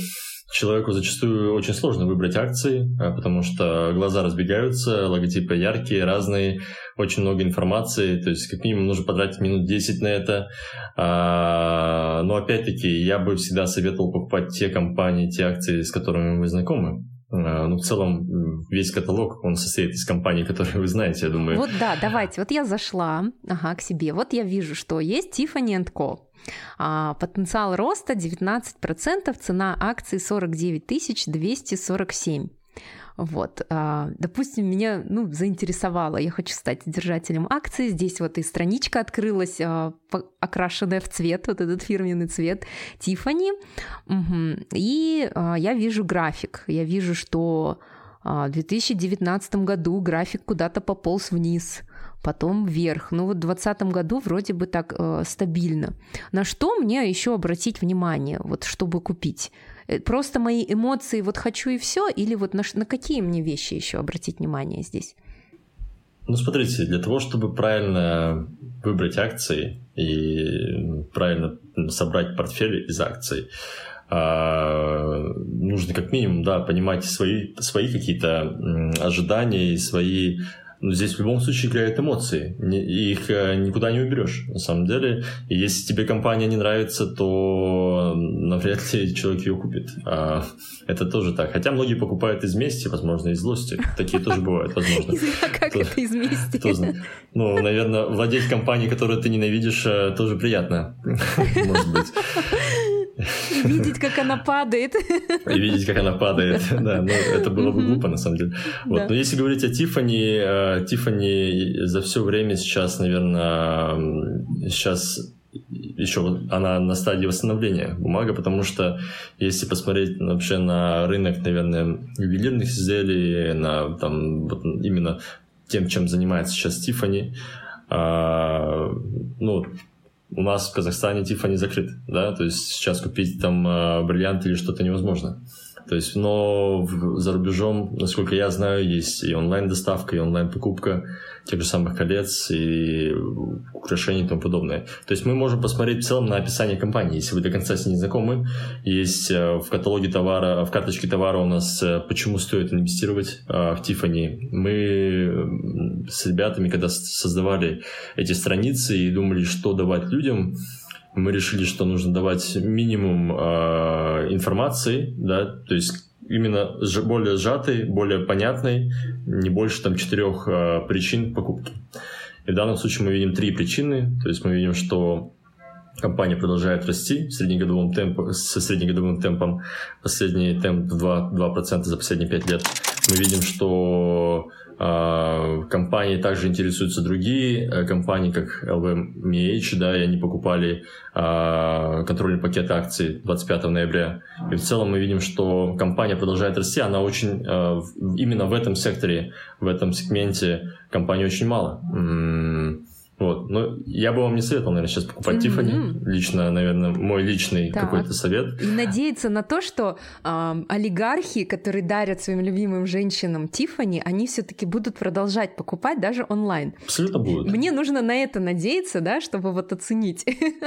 человеку зачастую очень сложно выбрать акции, а, потому что глаза разбегаются, логотипы яркие, разные, очень много информации, то есть как минимум нужно потратить минут 10 на это. А, но опять-таки я бы всегда советовал покупать те компании, те акции, с которыми вы знакомы. А, ну, в целом, весь каталог, он состоит из компаний, которые вы знаете, я думаю. Вот да, давайте. Вот я зашла ага, к себе. Вот я вижу, что есть Tiffany Co. А, потенциал роста 19%, цена акций 49 247. Вот, а, допустим, меня ну, заинтересовало, я хочу стать держателем акций. Здесь вот и страничка открылась, а, окрашенная в цвет, вот этот фирменный цвет Тифани. Угу. И а, я вижу график. Я вижу, что в 2019 году график куда-то пополз вниз потом вверх. Ну вот в 2020 году вроде бы так э, стабильно. На что мне еще обратить внимание, вот чтобы купить? Э, просто мои эмоции, вот хочу и все, или вот на, на какие мне вещи еще обратить внимание здесь? Ну, смотрите, для того, чтобы правильно выбрать акции и правильно собрать портфель из акций, а, нужно как минимум, да, понимать свои, свои какие-то ожидания и свои здесь в любом случае играют эмоции. Их э, никуда не уберешь, на самом деле. И если тебе компания не нравится, то навряд ли человек ее купит. А это тоже так. Хотя многие покупают из мести, возможно, из злости. Такие тоже бывают, возможно. Как это из мести? Ну, наверное, владеть компанией, которую ты ненавидишь, э, тоже приятно. Может быть. Видеть, как она падает. И видеть, как она падает. Да, ну, это было бы глупо, на самом деле. Вот. Да. Но если говорить о Тифани, э, Тифани за все время сейчас, наверное, сейчас еще она на стадии восстановления бумага, потому что если посмотреть вообще на рынок, наверное, ювелирных изделий, на там вот именно тем, чем занимается сейчас Тифани, а, ну, у нас в Казахстане Тифани закрыт, да, то есть сейчас купить там э, бриллиант или что-то невозможно. То есть, но в, за рубежом, насколько я знаю, есть и онлайн-доставка, и онлайн-покупка тех же самых колец и украшений и тому подобное. То есть мы можем посмотреть в целом на описание компании, если вы до конца с ней не знакомы. Есть э, в каталоге товара, в карточке товара у нас э, почему стоит инвестировать в Тифани. Мы с ребятами, когда создавали эти страницы и думали, что давать людям, мы решили, что нужно давать минимум э, информации, да, то есть именно более сжатый, более понятный, не больше там четырех э, причин покупки. И в данном случае мы видим три причины, то есть мы видим, что компания продолжает расти среднегодовым темпом, со среднегодовым темпом, последний темп 2%, 2% за последние 5 лет. Мы видим, что компании также интересуются другие э, компании, как LVMH, да, и они покупали а, контрольный пакет акций 25 ноября. И в целом мы видим, что компания продолжает расти, она очень, а, именно в этом секторе, в этом сегменте компании очень мало. Вот. Но я бы вам не советовал, наверное, сейчас покупать mm-hmm. Лично, наверное, мой личный так. какой-то совет. И надеяться на то, что э, олигархи, которые дарят своим любимым женщинам Тифани, они все-таки будут продолжать покупать даже онлайн. Абсолютно будут. Мне нужно на это надеяться, да, чтобы вот оценить,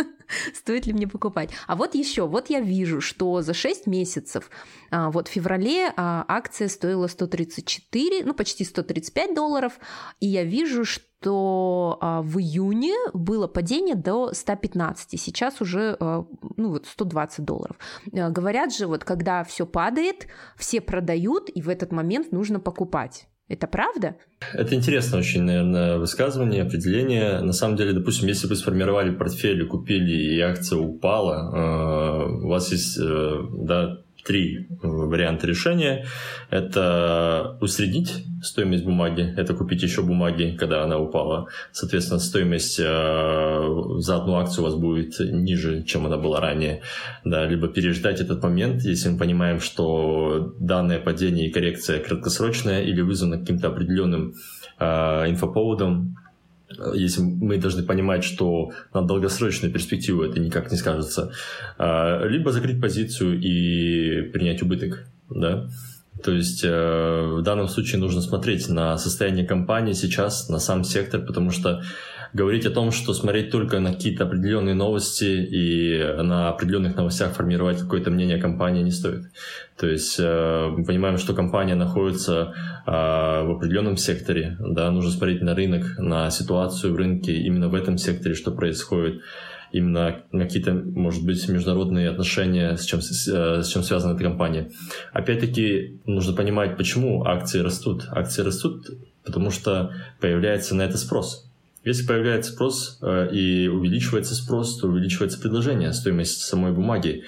стоит ли мне покупать. А вот еще, вот я вижу, что за 6 месяцев, а, вот в феврале а, акция стоила 134, ну почти 135 долларов, и я вижу, что что а, в июне было падение до 115, сейчас уже а, ну, вот 120 долларов. А, говорят же, вот когда все падает, все продают, и в этот момент нужно покупать. Это правда? Это интересно очень, наверное, высказывание, определение. На самом деле, допустим, если вы сформировали портфель купили, и акция упала, у вас есть да, три э, варианта решения. Это усреднить стоимость бумаги, это купить еще бумаги, когда она упала. Соответственно, стоимость э, за одну акцию у вас будет ниже, чем она была ранее. Да, либо переждать этот момент, если мы понимаем, что данное падение и коррекция краткосрочная или вызвана каким-то определенным э, инфоповодом, если мы должны понимать, что на долгосрочную перспективу это никак не скажется, а, либо закрыть позицию и принять убыток, да. То есть э, в данном случае нужно смотреть на состояние компании сейчас, на сам сектор, потому что говорить о том, что смотреть только на какие-то определенные новости и на определенных новостях формировать какое-то мнение о компании не стоит. То есть э, мы понимаем, что компания находится э, в определенном секторе, да, нужно смотреть на рынок, на ситуацию в рынке именно в этом секторе, что происходит именно какие-то, может быть, международные отношения, с чем, э, с чем связана эта компания. Опять-таки, нужно понимать, почему акции растут. Акции растут, потому что появляется на это спрос. Если появляется спрос э, и увеличивается спрос, то увеличивается предложение, стоимость самой бумаги.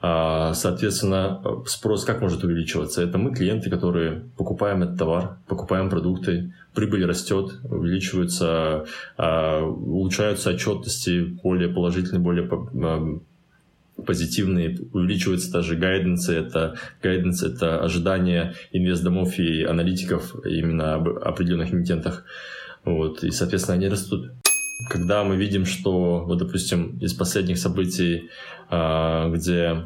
А, соответственно, спрос как может увеличиваться? Это мы, клиенты, которые покупаем этот товар, покупаем продукты, прибыль растет, увеличиваются, а, улучшаются отчетности, более положительные, более а, позитивные, увеличиваются даже гайденсы, это гайденс, это ожидания инвестдомов и аналитиков именно об определенных эмитентах. Вот, и, соответственно, они растут. Когда мы видим, что, вот, допустим, из последних событий, где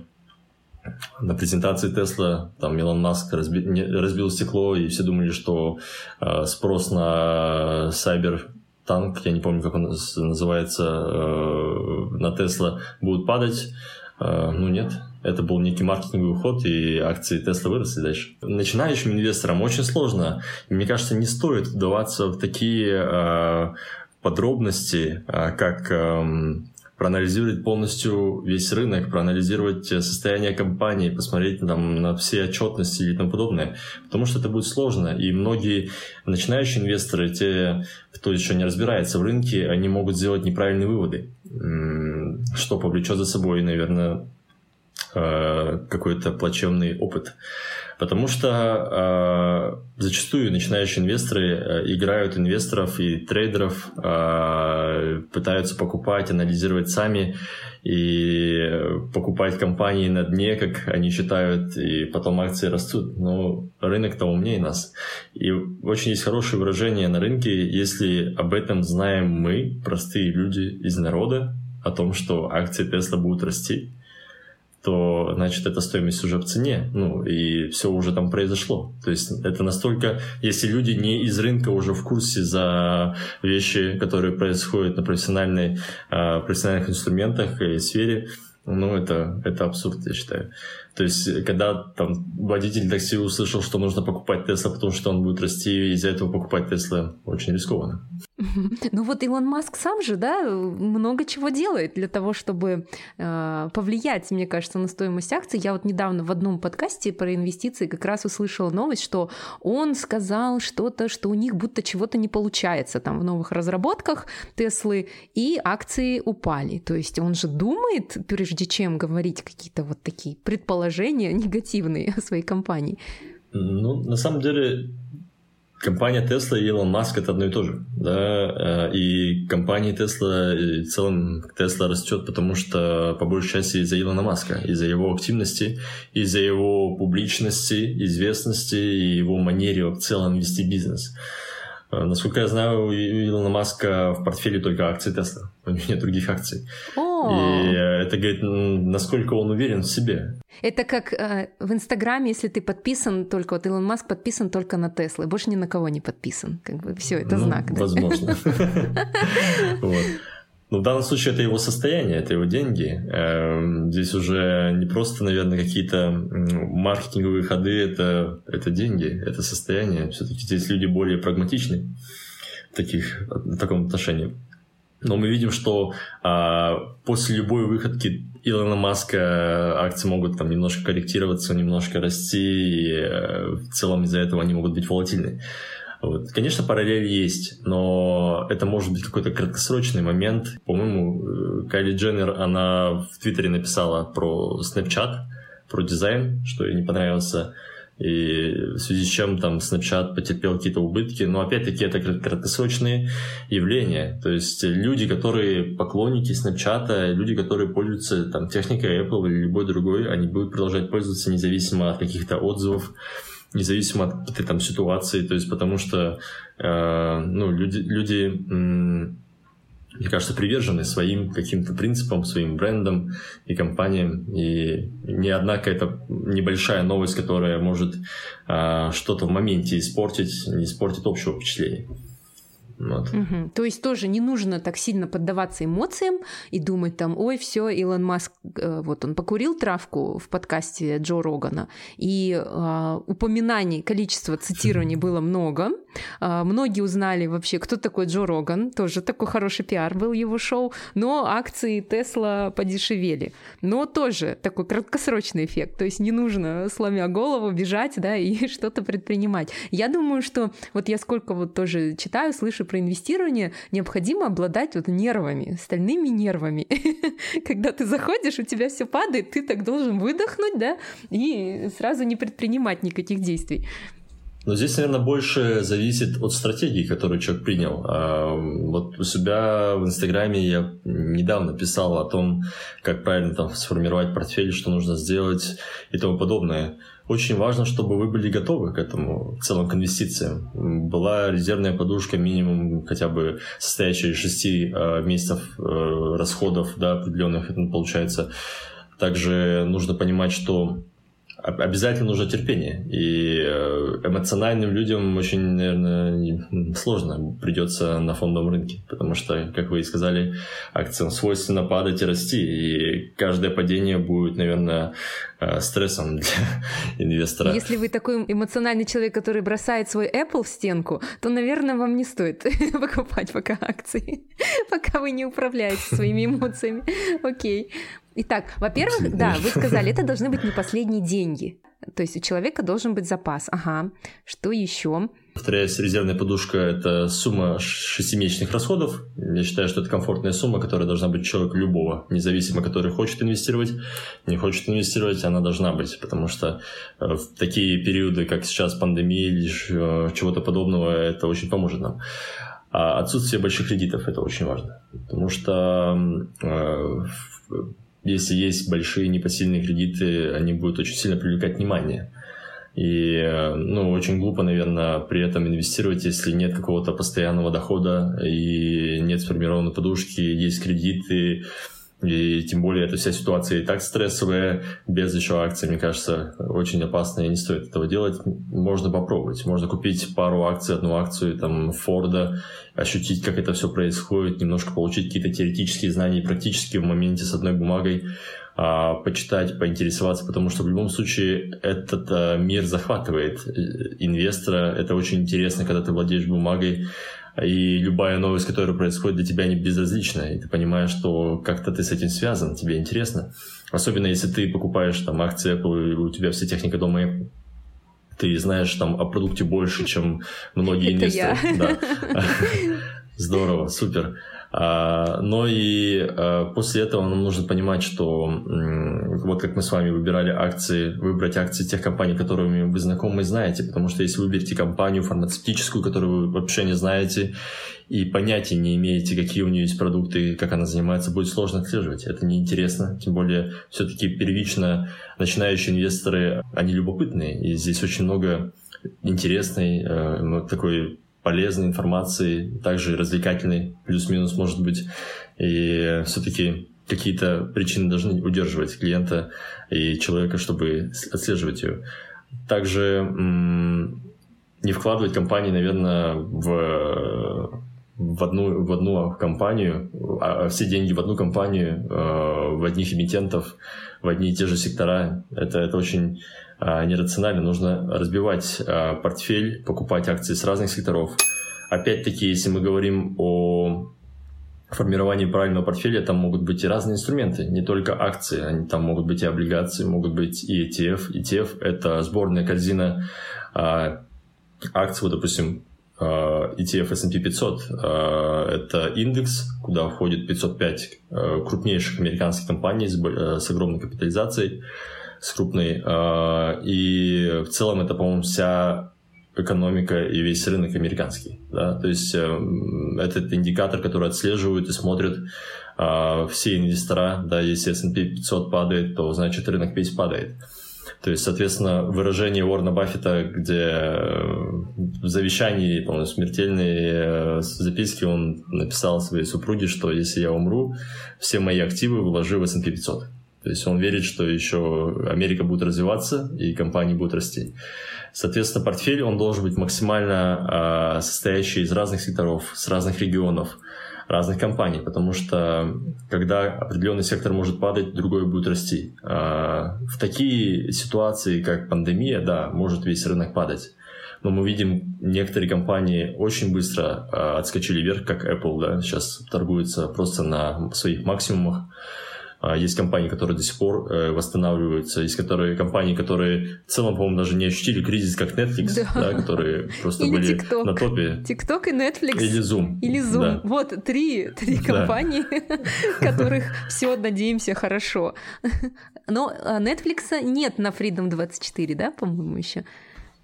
на презентации Тесла там Илон Маск разби, разбил стекло, и все думали, что э, спрос на Сайбер танк, я не помню, как он называется, э, на Тесла будет падать. Ну нет, это был некий маркетинговый ход, и акции Тесла выросли дальше. Начинающим инвесторам очень сложно. Мне кажется, не стоит вдаваться в такие э, подробности, э, как... Э, проанализировать полностью весь рынок, проанализировать состояние компании, посмотреть там, на все отчетности и тому подобное. Потому что это будет сложно. И многие начинающие инвесторы, те, кто еще не разбирается в рынке, они могут сделать неправильные выводы, что повлечет за собой, наверное, э, какой-то плачевный опыт. Потому что э, зачастую начинающие инвесторы э, играют инвесторов и трейдеров, э, пытаются покупать, анализировать сами и покупать компании на дне, как они считают, и потом акции растут. Но рынок-то умнее нас. И очень есть хорошее выражение на рынке, если об этом знаем мы, простые люди из народа, о том, что акции Тесла будут расти, то, значит, эта стоимость уже в цене, ну, и все уже там произошло. То есть это настолько, если люди не из рынка уже в курсе за вещи, которые происходят на профессиональной, э, профессиональных инструментах и сфере, ну, это, это абсурд, я считаю. То есть, когда там водитель такси услышал, что нужно покупать Тесла, потому что он будет расти, и из-за этого покупать Тесла очень рискованно. Ну вот Илон Маск сам же, да, много чего делает для того, чтобы э, повлиять, мне кажется, на стоимость акций. Я вот недавно в одном подкасте про инвестиции как раз услышала новость, что он сказал что-то, что у них будто чего-то не получается там в новых разработках Теслы, и акции упали. То есть он же думает, прежде чем говорить какие-то вот такие предположения, положения негативные о своей компании? Ну, на самом деле, компания Tesla и Илон Маск это одно и то же. Да? Э, и компания Tesla, и в целом Tesla растет, потому что по большей части из-за Илона Маска, из-за его активности, из-за его публичности, известности и его манере в целом вести бизнес. Э, насколько я знаю, у Илона Маска в портфеле только акции Тесла, у него нет других акций. О. И э, это говорит, насколько он уверен в себе. Это как э, в Инстаграме, если ты подписан только, вот Илон Маск подписан только на Теслы, больше ни на кого не подписан. Как бы все, это ну, знак. Возможно. Но в данном случае это его состояние, это его деньги. Эм, здесь уже не просто, наверное, какие-то маркетинговые ходы, это, это деньги, это состояние. Все-таки здесь люди более прагматичны в, таких, в таком отношении. Но мы видим, что а, после любой выходки Илона Маска акции могут там немножко корректироваться, немножко расти, и э, в целом из-за этого они могут быть волатильны. Вот. Конечно, параллель есть, но это может быть какой-то краткосрочный момент. По-моему, э, Кайли Дженнер, она в Твиттере написала про Snapchat, про дизайн, что ей не понравился и в связи с чем там Snapchat потерпел какие-то убытки. Но опять-таки это краткосрочные явления. То есть люди, которые поклонники Snapchat, люди, которые пользуются там, техникой Apple или любой другой, они будут продолжать пользоваться независимо от каких-то отзывов, независимо от этой там ситуации, то есть потому что э, ну, люди, люди мне кажется, привержены своим каким-то принципам, своим брендам и компаниям. И ни одна какая-то небольшая новость, которая может а, что-то в моменте испортить, не испортит общего впечатления. Вот. Угу. То есть тоже не нужно так сильно поддаваться эмоциям и думать там, ой, все, Илон Маск, э, вот он покурил травку в подкасте Джо Рогана, и э, упоминаний, количество цитирований было много. Э, многие узнали вообще, кто такой Джо Роган, тоже такой хороший пиар был его шоу, но акции Тесла подешевели. Но тоже такой краткосрочный эффект, то есть не нужно, сломя голову, бежать, да, и что-то предпринимать. Я думаю, что вот я сколько вот тоже читаю, слышу про инвестирование, необходимо обладать вот нервами, стальными нервами. Когда ты заходишь, у тебя все падает, ты так должен выдохнуть, да, и сразу не предпринимать никаких действий. Но здесь, наверное, больше зависит от стратегии, которую человек принял. А, вот у себя в Инстаграме я недавно писал о том, как правильно там сформировать портфель, что нужно сделать и тому подобное. Очень важно, чтобы вы были готовы к этому, к целым к инвестициям. Была резервная подушка минимум хотя бы состоящая из 6 э, месяцев э, расходов да, определенных, получается. Также нужно понимать, что обязательно нужно терпение. И э, эмоциональным людям очень, наверное, сложно придется на фондовом рынке, потому что, как вы и сказали, акциям свойственно падать и расти, и каждое падение будет, наверное, э, стрессом для инвестора. Если вы такой эмоциональный человек, который бросает свой Apple в стенку, то, наверное, вам не стоит покупать пока акции, пока вы не управляете своими эмоциями. Окей. Итак, во-первых, да, вы сказали, это должны быть не последние деньги. То есть у человека должен быть запас. Ага. Что еще? Повторяюсь, резервная подушка – это сумма шестимесячных расходов. Я считаю, что это комфортная сумма, которая должна быть у человека любого, независимо, который хочет инвестировать, не хочет инвестировать, она должна быть, потому что э, в такие периоды, как сейчас пандемия или э, чего-то подобного, это очень поможет нам. А отсутствие больших кредитов – это очень важно, потому что э, если есть большие непосильные кредиты, они будут очень сильно привлекать внимание. И, ну, очень глупо, наверное, при этом инвестировать, если нет какого-то постоянного дохода и нет сформированной подушки, есть кредиты, и тем более эта вся ситуация и так стрессовая, без еще акций, мне кажется, очень опасно и не стоит этого делать. Можно попробовать. Можно купить пару акций, одну акцию там Форда, ощутить, как это все происходит, немножко получить какие-то теоретические знания и практически в моменте с одной бумагой а, почитать, поинтересоваться, потому что в любом случае этот а, мир захватывает э, инвестора. Это очень интересно, когда ты владеешь бумагой, и любая новость, которая происходит для тебя, не безразлична, и ты понимаешь, что как-то ты с этим связан, тебе интересно. Особенно если ты покупаешь там акции Apple, и у тебя вся техника дома Apple. Ты знаешь там о продукте больше, чем многие инвесторы. Да. Здорово, супер. А, но и а, после этого нам нужно понимать, что вот как мы с вами выбирали акции, выбрать акции тех компаний, которыми вы знакомы и знаете, потому что если вы выберете компанию фармацевтическую, которую вы вообще не знаете, и понятия не имеете, какие у нее есть продукты, как она занимается, будет сложно отслеживать. Это неинтересно. Тем более, все-таки первично начинающие инвесторы, они любопытные. И здесь очень много интересной, э, такой полезной информации, также развлекательной, плюс-минус может быть. И все-таки какие-то причины должны удерживать клиента и человека, чтобы отслеживать ее. Также не вкладывать компании, наверное, в в одну, в одну компанию, а, а все деньги в одну компанию, э, в одних эмитентов, в одни и те же сектора. Это, это очень нерационально. Нужно разбивать а, портфель, покупать акции с разных секторов. Опять-таки, если мы говорим о формировании правильного портфеля, там могут быть и разные инструменты, не только акции, они, там могут быть и облигации, могут быть и ETF. ETF – это сборная корзина а, акций, вот, допустим, ETF S&P 500 это индекс, куда входит 505 крупнейших американских компаний с огромной капитализацией с крупной. А, и в целом это, по-моему, вся экономика и весь рынок американский. Да? То есть эм, этот индикатор, который отслеживают и смотрят а, все инвестора. Да, если S&P 500 падает, то значит рынок весь падает. То есть, соответственно, выражение Уорна Баффета, где в завещании, по смертельные записки он написал своей супруге, что если я умру, все мои активы вложи в S&P 500. То есть он верит, что еще Америка будет развиваться и компании будут расти. Соответственно, портфель он должен быть максимально э, состоящий из разных секторов, с разных регионов, разных компаний, потому что когда определенный сектор может падать, другой будет расти. Э, в такие ситуации, как пандемия, да, может весь рынок падать. Но мы видим, некоторые компании очень быстро э, отскочили вверх, как Apple, да, сейчас торгуется просто на своих максимумах. А, есть компании, которые до сих пор э, восстанавливаются, есть которые, компании, которые в целом, по-моему, даже не ощутили кризис, как Netflix, да. Да, которые просто Или были TikTok. на топе. TikTok и Netflix. Или Zoom. Или Zoom. Да. Вот три, три компании, которых все, надеемся, хорошо. Но а, Netflix нет на Freedom 24, да, по-моему, еще?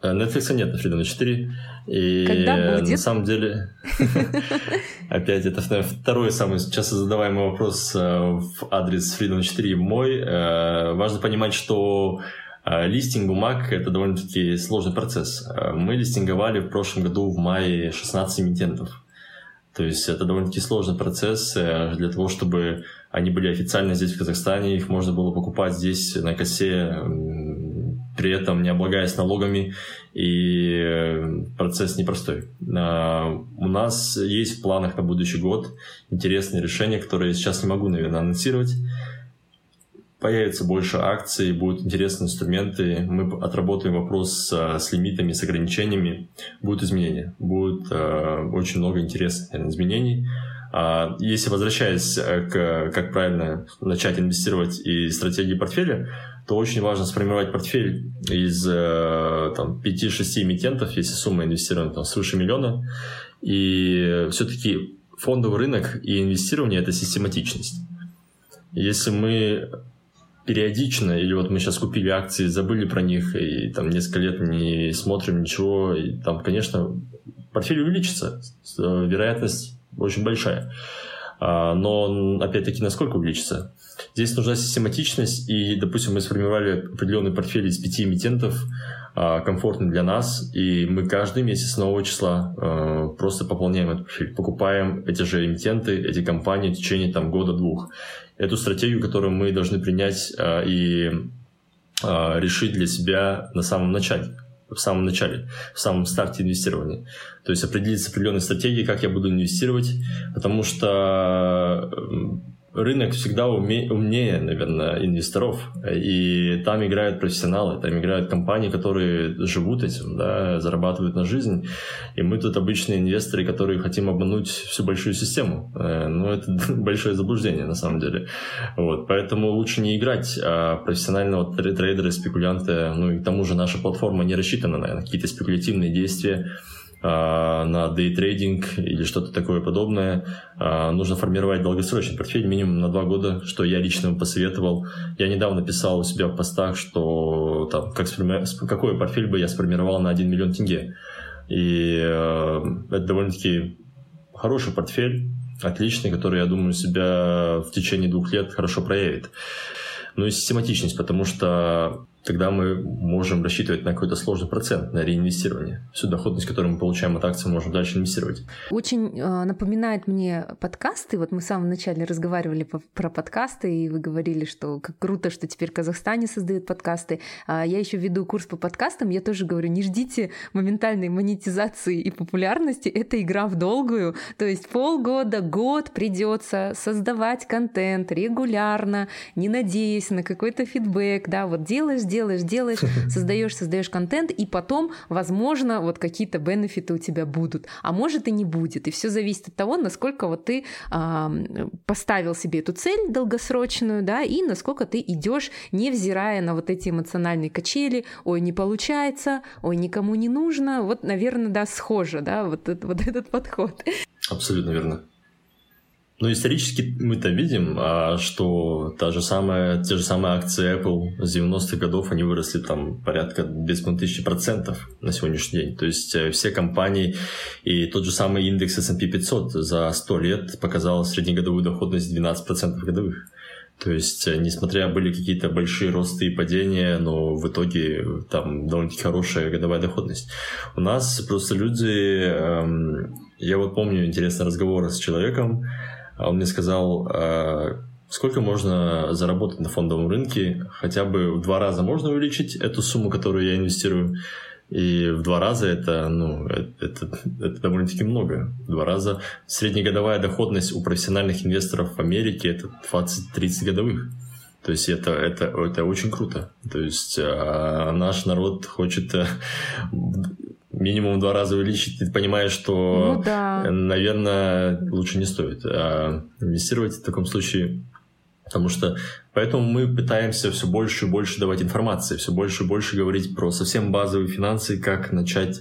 Э, Netflix нет на Freedom 4. И Когда будет? на самом деле, опять это второй самый часто задаваемый вопрос э, в адрес Freedom 4 мой. Э, важно понимать, что листинг бумаг – это довольно-таки сложный процесс. Мы листинговали в прошлом году в мае 16 эмитентов. То есть это довольно-таки сложный процесс для того, чтобы они были официально здесь, в Казахстане, их можно было покупать здесь на косе при этом не облагаясь налогами, и э, процесс непростой. А, у нас есть в планах на будущий год интересные решения, которые я сейчас не могу, наверное, анонсировать. Появится больше акций, будут интересные инструменты, мы отработаем вопрос с, с лимитами, с ограничениями, будут изменения, будет э, очень много интересных наверное, изменений. А, если возвращаясь э, к как правильно начать инвестировать и стратегии портфеля, то очень важно сформировать портфель из э, там, 5-6 эмитентов, если сумма инвестирования там, свыше миллиона. И все-таки фондовый рынок и инвестирование – это систематичность. Если мы периодично, или вот мы сейчас купили акции, забыли про них, и там несколько лет не смотрим ничего, и там, конечно, портфель увеличится, вероятность очень большая. А, но, опять-таки, насколько увеличится? Здесь нужна систематичность, и, допустим, мы сформировали определенный портфель из пяти эмитентов, а, комфортный для нас, и мы каждый месяц нового числа а, просто пополняем этот портфель, покупаем эти же эмитенты, эти компании в течение там, года-двух. Эту стратегию, которую мы должны принять и решить для себя на самом начале в самом начале, в самом старте инвестирования. То есть определиться определенной стратегией, как я буду инвестировать, потому что рынок всегда уме, умнее, наверное, инвесторов. И там играют профессионалы, там играют компании, которые живут этим, да, зарабатывают на жизнь. И мы тут обычные инвесторы, которые хотим обмануть всю большую систему. Э, Но ну, это большое заблуждение на самом деле. Вот. Поэтому лучше не играть а профессионального трейдера, спекулянта. Ну и к тому же наша платформа не рассчитана на какие-то спекулятивные действия на дейтрейдинг или что-то такое подобное, а, нужно формировать долгосрочный портфель минимум на два года, что я лично посоветовал. Я недавно писал у себя в постах, что там, как какой портфель бы я сформировал на 1 миллион тенге. И э, это довольно-таки хороший портфель, отличный, который, я думаю, себя в течение двух лет хорошо проявит. Ну и систематичность, потому что тогда мы можем рассчитывать на какой-то сложный процент на реинвестирование. Всю доходность, которую мы получаем от акций, можем дальше инвестировать. Очень э, напоминает мне подкасты. Вот мы в самом начале разговаривали по, про подкасты, и вы говорили, что как круто, что теперь в Казахстане создают подкасты. А я еще веду курс по подкастам. Я тоже говорю, не ждите моментальной монетизации и популярности. Это игра в долгую. То есть полгода, год придется создавать контент регулярно, не надеясь на какой-то фидбэк. Да, вот делаешь делаешь, делаешь, создаешь, создаешь контент, и потом, возможно, вот какие-то бенефиты у тебя будут, а может и не будет. И все зависит от того, насколько вот ты а, поставил себе эту цель долгосрочную, да, и насколько ты идешь, невзирая на вот эти эмоциональные качели, ой, не получается, ой, никому не нужно. Вот, наверное, да, схоже, да, вот, вот этот подход. Абсолютно верно. Ну, исторически мы-то видим, а, что та же самая, те же самые акции Apple с 90-х годов, они выросли там порядка без тысячи процентов на сегодняшний день. То есть э, все компании и тот же самый индекс S&P 500 за 100 лет показал среднегодовую доходность 12% годовых. То есть, э, несмотря были какие-то большие росты и падения, но в итоге там довольно-таки хорошая годовая доходность. У нас просто люди... Эм, я вот помню интересный разговор с человеком, он мне сказал, э, сколько можно заработать на фондовом рынке, хотя бы в два раза можно увеличить эту сумму, которую я инвестирую, и в два раза это, ну, это, это, это довольно-таки много. В два раза среднегодовая доходность у профессиональных инвесторов в Америке это 20-30 годовых. То есть это, это, это очень круто. То есть а наш народ хочет э, минимум в два раза увеличить, ты понимаешь, что, ну, да. наверное, лучше не стоит. А инвестировать в таком случае Потому что поэтому мы пытаемся все больше и больше давать информации, все больше и больше говорить про совсем базовые финансы, как начать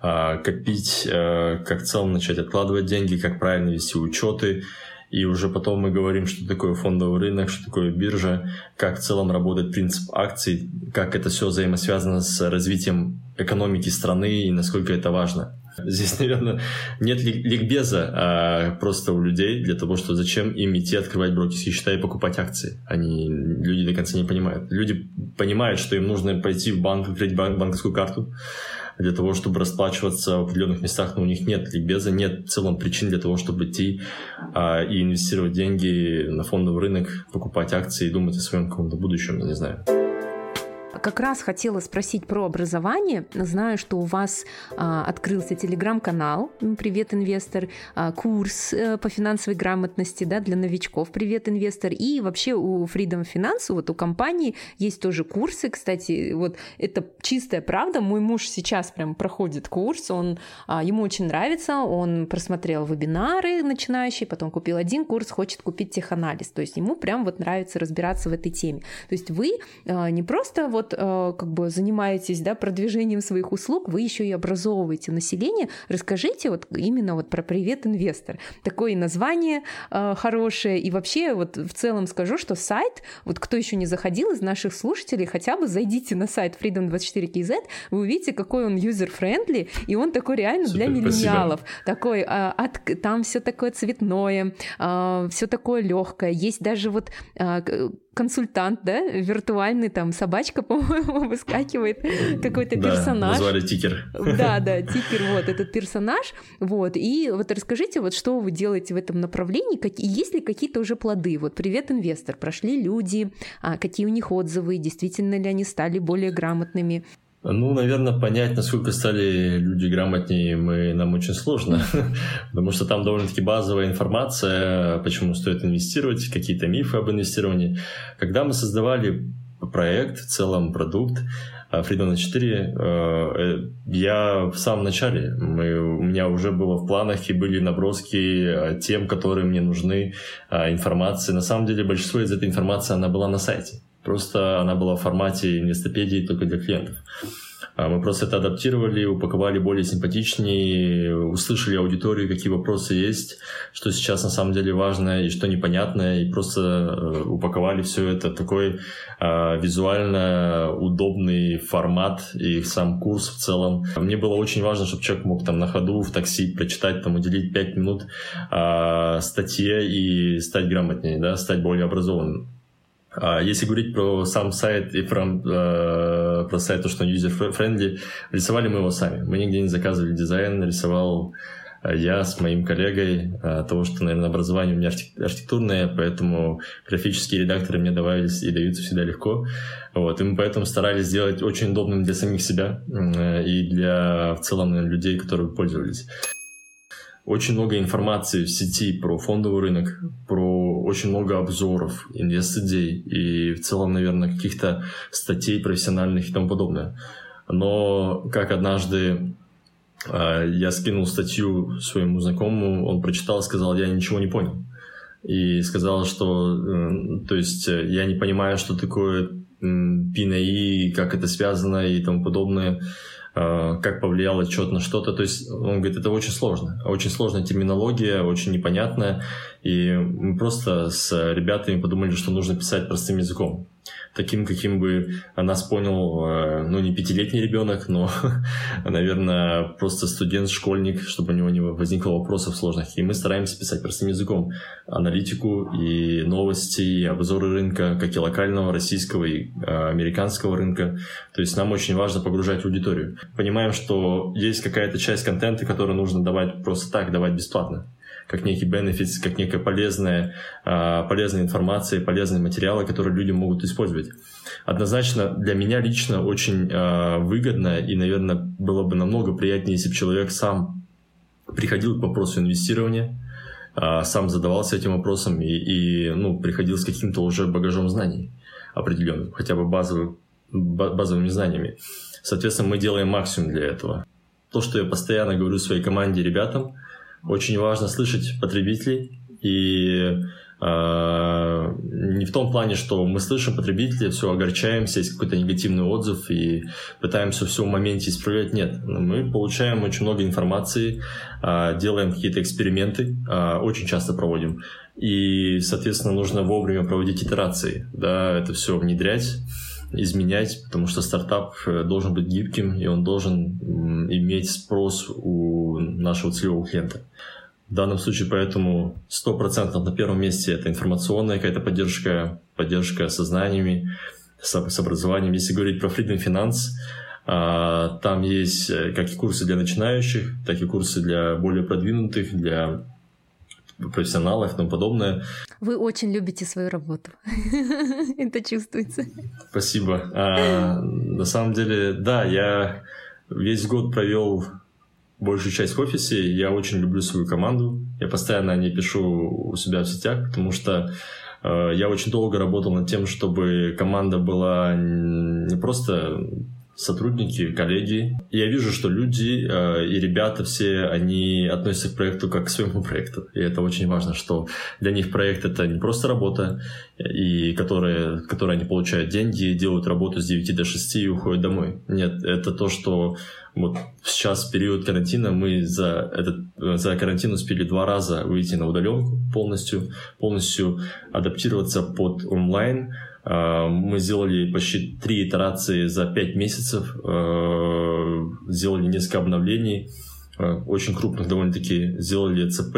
э, копить, э, как в целом начать откладывать деньги, как правильно вести учеты. И уже потом мы говорим, что такое фондовый рынок, что такое биржа, как в целом работает принцип акций, как это все взаимосвязано с развитием экономики страны и насколько это важно. Здесь, наверное, нет ликбеза а просто у людей для того, что зачем им идти открывать брокерские счета и покупать акции. Они, люди до конца не понимают. Люди понимают, что им нужно пойти в банк, открыть банк, банковскую карту для того, чтобы расплачиваться в определенных местах, но у них нет ликбеза, нет в целом причин для того, чтобы идти а, и инвестировать деньги на фондовый рынок, покупать акции и думать о своем каком-то будущем, не знаю. Как раз хотела спросить про образование. Знаю, что у вас а, открылся телеграм-канал «Привет, инвестор», а, курс а, по финансовой грамотности да, для новичков «Привет, инвестор». И вообще у Freedom Finance, вот у компании есть тоже курсы. Кстати, вот это чистая правда. Мой муж сейчас прям проходит курс, он, а, ему очень нравится, он просмотрел вебинары начинающие, потом купил один курс, хочет купить теханализ. То есть ему прям вот нравится разбираться в этой теме. То есть вы а, не просто вот вот э, как бы занимаетесь да, продвижением своих услуг, вы еще и образовываете население. Расскажите вот именно вот про «Привет, инвестор». Такое название э, хорошее. И вообще вот в целом скажу, что сайт, вот кто еще не заходил из наших слушателей, хотя бы зайдите на сайт Freedom24KZ, вы увидите, какой он user-friendly, и он такой реально Супер, для миллениалов. Спасибо. Такой, э, от, там все такое цветное, все такое легкое. Есть даже вот консультант, да, виртуальный, там, собачка, по-моему, выскакивает, какой-то да, персонаж. назвали тикер. Да, да, тикер, вот, этот персонаж, вот, и вот расскажите, вот, что вы делаете в этом направлении, какие, есть ли какие-то уже плоды, вот, привет, инвестор, прошли люди, а, какие у них отзывы, действительно ли они стали более грамотными, ну, наверное, понять, насколько стали люди грамотнее, мы, нам очень сложно, потому что там довольно-таки базовая информация, почему стоит инвестировать, какие-то мифы об инвестировании. Когда мы создавали проект, в целом продукт, э, Freedom 4, э, э, я в самом начале, мы, у меня уже было в планах и были наброски тем, которые мне нужны, информации. На самом деле большинство из этой информации, она была на сайте. Просто она была в формате инвестопедии только для клиентов. А мы просто это адаптировали, упаковали более симпатичнее, услышали аудиторию, какие вопросы есть, что сейчас на самом деле важно и что непонятно, и просто э, упаковали все это в такой э, визуально удобный формат и сам курс в целом. Мне было очень важно, чтобы человек мог там на ходу в такси прочитать, там уделить 5 минут э, статье и стать грамотнее, да, стать более образованным. А если говорить про сам сайт и про, э, про сайт, то, что он user-friendly, рисовали мы его сами. Мы нигде не заказывали дизайн, рисовал э, я с моим коллегой, э, того, что, наверное, образование у меня архитектурное, поэтому графические редакторы мне давались и даются всегда легко. Вот, и мы поэтому старались сделать очень удобным для самих себя э, и для в целом людей, которые пользовались очень много информации в сети про фондовый рынок, про очень много обзоров, инвест-идей и в целом, наверное, каких-то статей профессиональных и тому подобное. Но как однажды э, я скинул статью своему знакомому, он прочитал, сказал, я ничего не понял. И сказал, что, э, то есть, э, я не понимаю, что такое э, PNI, как это связано и тому подобное. Э, как повлиял отчет на что-то. То есть он говорит, это очень сложно. Очень сложная терминология, очень непонятная. И мы просто с ребятами подумали, что нужно писать простым языком. Таким, каким бы нас понял, э, ну, не пятилетний ребенок, но, наверное, просто студент, школьник, чтобы у него не возникло вопросов сложных. И мы стараемся писать простым языком аналитику и новости, и обзоры рынка, как и локального, российского и э, американского рынка. То есть нам очень важно погружать аудиторию. Понимаем, что есть какая-то часть контента, которую нужно давать просто так, давать бесплатно как некий бенефит, как некая полезная, а, полезная информация, полезные материалы, которые люди могут использовать. Однозначно для меня лично очень а, выгодно и, наверное, было бы намного приятнее, если бы человек сам приходил к вопросу инвестирования, а, сам задавался этим вопросом и, и ну, приходил с каким-то уже багажом знаний определенным, хотя бы базовым, базовыми знаниями. Соответственно, мы делаем максимум для этого. То, что я постоянно говорю своей команде, ребятам – очень важно слышать потребителей и Uh, не в том плане, что мы слышим потребителей, все огорчаемся, есть какой-то негативный отзыв и пытаемся все в моменте исправлять. Нет, мы получаем очень много информации, uh, делаем какие-то эксперименты, uh, очень часто проводим. И, соответственно, нужно вовремя проводить итерации, да, это все внедрять изменять, потому что стартап э, должен быть гибким, и он должен иметь спрос у нашего целевого клиента. В данном случае поэтому 100% на первом месте это информационная какая-то поддержка, поддержка со знаниями, с, образованием. Если говорить про Freedom Finance, а, там есть э, как и курсы для начинающих, так и курсы для более продвинутых, для профессионалов и тому подобное. Вы очень любите свою работу. Это чувствуется. Спасибо. А, на самом деле, да, я весь год провел большую часть в офисе. Я очень люблю свою команду. Я постоянно о ней пишу у себя в сетях, потому что э, я очень долго работал над тем, чтобы команда была не просто сотрудники, коллеги. Я вижу, что люди э, и ребята все, они относятся к проекту как к своему проекту. И это очень важно, что для них проект это не просто работа, и которые, которые они получают деньги, делают работу с 9 до 6 и уходят домой. Нет, это то, что вот сейчас в период карантина мы за, этот, за карантин успели два раза выйти на удаленку полностью, полностью адаптироваться под онлайн, мы сделали почти три итерации за пять месяцев, а, сделали несколько обновлений, а, очень крупных довольно-таки, сделали ЦП,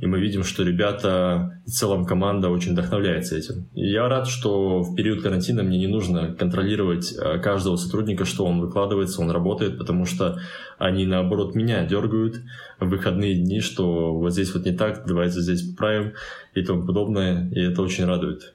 и мы видим, что ребята, в целом команда очень вдохновляется этим. И я рад, что в период карантина мне не нужно контролировать каждого сотрудника, что он выкладывается, он работает, потому что они, наоборот, меня дергают в выходные дни, что вот здесь вот не так, давайте здесь поправим и тому подобное, и это очень радует.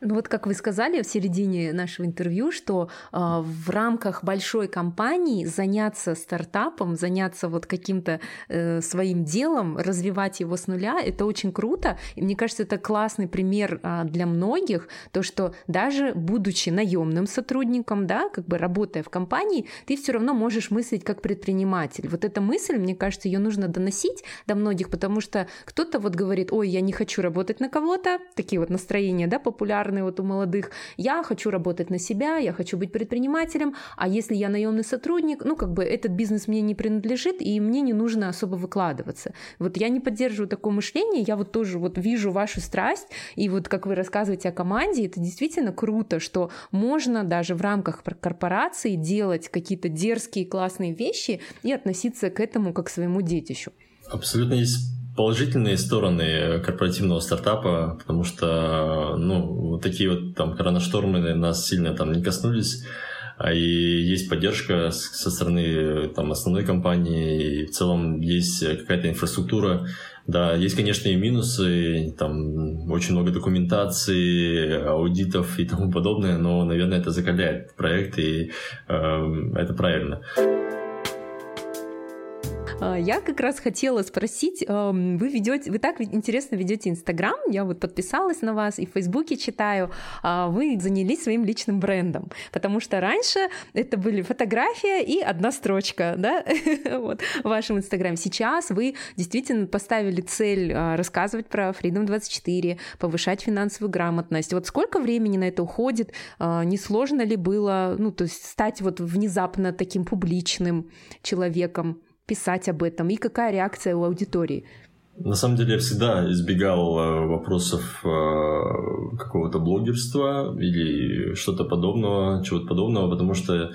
Ну вот как вы сказали в середине нашего интервью, что э, в рамках большой компании заняться стартапом, заняться вот каким-то э, своим делом, развивать его с нуля, это очень круто. И мне кажется, это классный пример э, для многих, то что даже будучи наемным сотрудником, да, как бы работая в компании, ты все равно можешь мыслить как предприниматель. Вот эта мысль, мне кажется, ее нужно доносить до многих, потому что кто-то вот говорит, ой, я не хочу работать на кого-то, такие вот настроения, да, популярные популярны вот у молодых. Я хочу работать на себя, я хочу быть предпринимателем, а если я наемный сотрудник, ну как бы этот бизнес мне не принадлежит, и мне не нужно особо выкладываться. Вот я не поддерживаю такое мышление, я вот тоже вот вижу вашу страсть, и вот как вы рассказываете о команде, это действительно круто, что можно даже в рамках корпорации делать какие-то дерзкие классные вещи и относиться к этому как к своему детищу. Абсолютно есть положительные стороны корпоративного стартапа, потому что, ну, вот такие вот там коронаштормы нас сильно там не коснулись, а и есть поддержка со стороны там основной компании, и в целом есть какая-то инфраструктура. Да, есть, конечно, и минусы, там очень много документации, аудитов и тому подобное, но, наверное, это закаляет проект, и э, это правильно. А, я как раз хотела спросить, вы ведете, вы так интересно ведете Инстаграм, я вот подписалась на вас и в Фейсбуке читаю, а, вы занялись своим личным брендом, потому что раньше это были фотография и одна строчка, да, вот, в вашем Инстаграме. Сейчас вы действительно поставили цель а, рассказывать про Freedom 24, повышать финансовую грамотность. Вот сколько времени на это уходит? Не сложно ли было, ну, то есть стать вот внезапно таким публичным человеком? Писать об этом и какая реакция у аудитории? На самом деле я всегда избегал э, вопросов э, какого-то блогерства или что-то подобного, чего-то подобного, потому что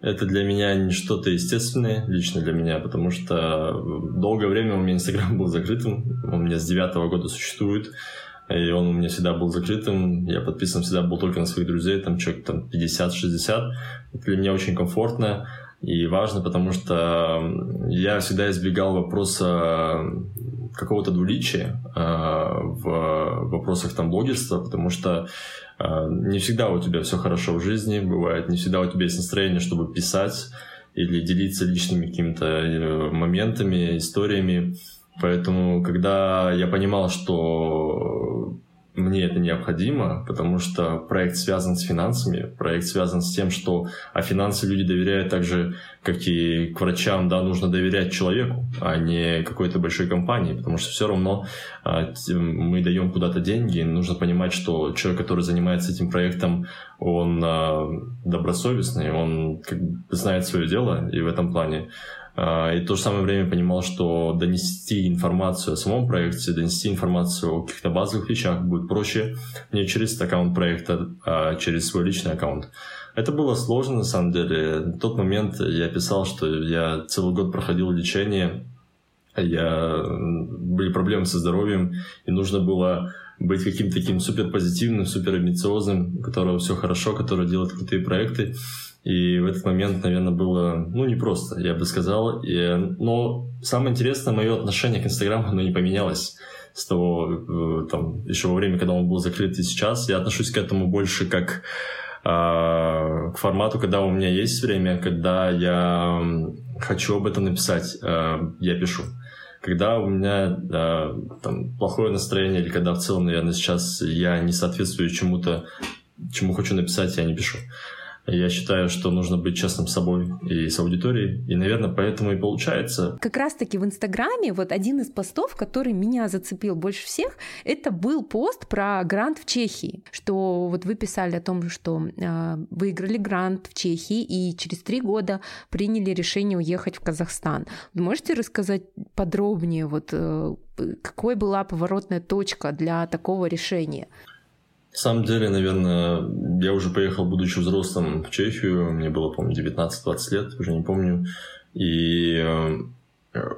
это для меня не что-то естественное, лично для меня, потому что долгое время у меня Инстаграм был закрытым, он у меня с девятого года существует, и он у меня всегда был закрытым, я подписан всегда был только на своих друзей, там человек там 50-60, это для меня очень комфортно и важно, потому что я всегда избегал вопроса какого-то двуличия э, в вопросах там блогерства, потому что э, не всегда у тебя все хорошо в жизни, бывает, не всегда у тебя есть настроение, чтобы писать или делиться личными какими-то э, моментами, историями. Поэтому, когда я понимал, что мне это необходимо, потому что проект связан с финансами, проект связан с тем, что а финансы люди доверяют так же, как и к врачам, да, нужно доверять человеку, а не какой-то большой компании, потому что все равно а, мы даем куда-то деньги, нужно понимать, что человек, который занимается этим проектом, он а, добросовестный, он как знает свое дело, и в этом плане и в то же самое время понимал, что донести информацию о самом проекте, донести информацию о каких-то базовых вещах будет проще не через аккаунт проекта, а через свой личный аккаунт. Это было сложно, на самом деле. В тот момент я писал, что я целый год проходил лечение, я... были проблемы со здоровьем, и нужно было быть каким-то таким супер позитивным, супер амбициозным, у которого все хорошо, который делает крутые проекты. И в этот момент, наверное, было, ну, непросто, я бы сказал. И, но самое интересное, мое отношение к Инстаграму, оно не поменялось с того, э, там, еще во время, когда он был закрыт и сейчас. Я отношусь к этому больше как а, к формату, когда у меня есть время, когда я хочу об этом написать, а, я пишу. Когда у меня там плохое настроение или когда в целом, наверное, сейчас я не соответствую чему-то, чему хочу написать, я не пишу. Я считаю, что нужно быть честным с собой и с аудиторией, и, наверное, поэтому и получается. Как раз-таки в Инстаграме вот один из постов, который меня зацепил больше всех, это был пост про грант в Чехии, что вот вы писали о том, что э, выиграли грант в Чехии и через три года приняли решение уехать в Казахстан. Вы можете рассказать подробнее, вот э, какой была поворотная точка для такого решения? На самом деле, наверное, я уже поехал, будучи взрослым, в Чехию. Мне было, помню, 19-20 лет, уже не помню. И э,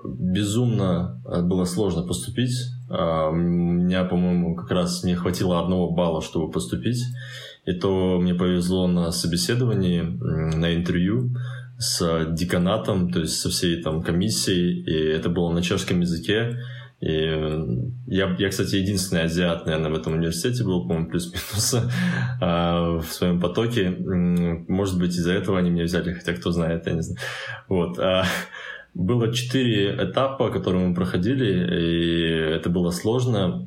безумно было сложно поступить. А, у меня, по-моему, как раз мне хватило одного балла, чтобы поступить. И то мне повезло на собеседовании, на интервью с деканатом, то есть со всей там комиссией. И это было на чешском языке. И я, я, кстати, единственный азиат, наверное, в этом университете был, по-моему, плюс-минус а, в своем потоке. Может быть, из-за этого они меня взяли, хотя кто знает, я не знаю. Вот. А, было четыре этапа, которые мы проходили, и это было сложно.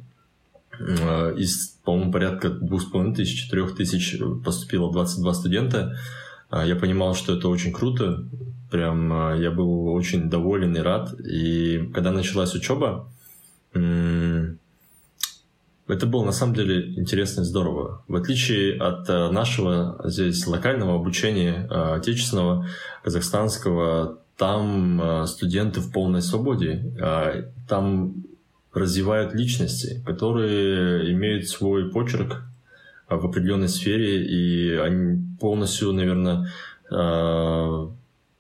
А, из, по-моему, порядка двух с половиной тысяч, четырех тысяч поступило 22 студента. Я понимал, что это очень круто. Прям я был очень доволен и рад. И когда началась учеба, это было на самом деле интересно и здорово. В отличие от э, нашего здесь локального обучения, э, отечественного, казахстанского, там э, студенты в полной свободе. Там развивают личности, которые имеют свой почерк в определенной сфере, и они полностью, наверное,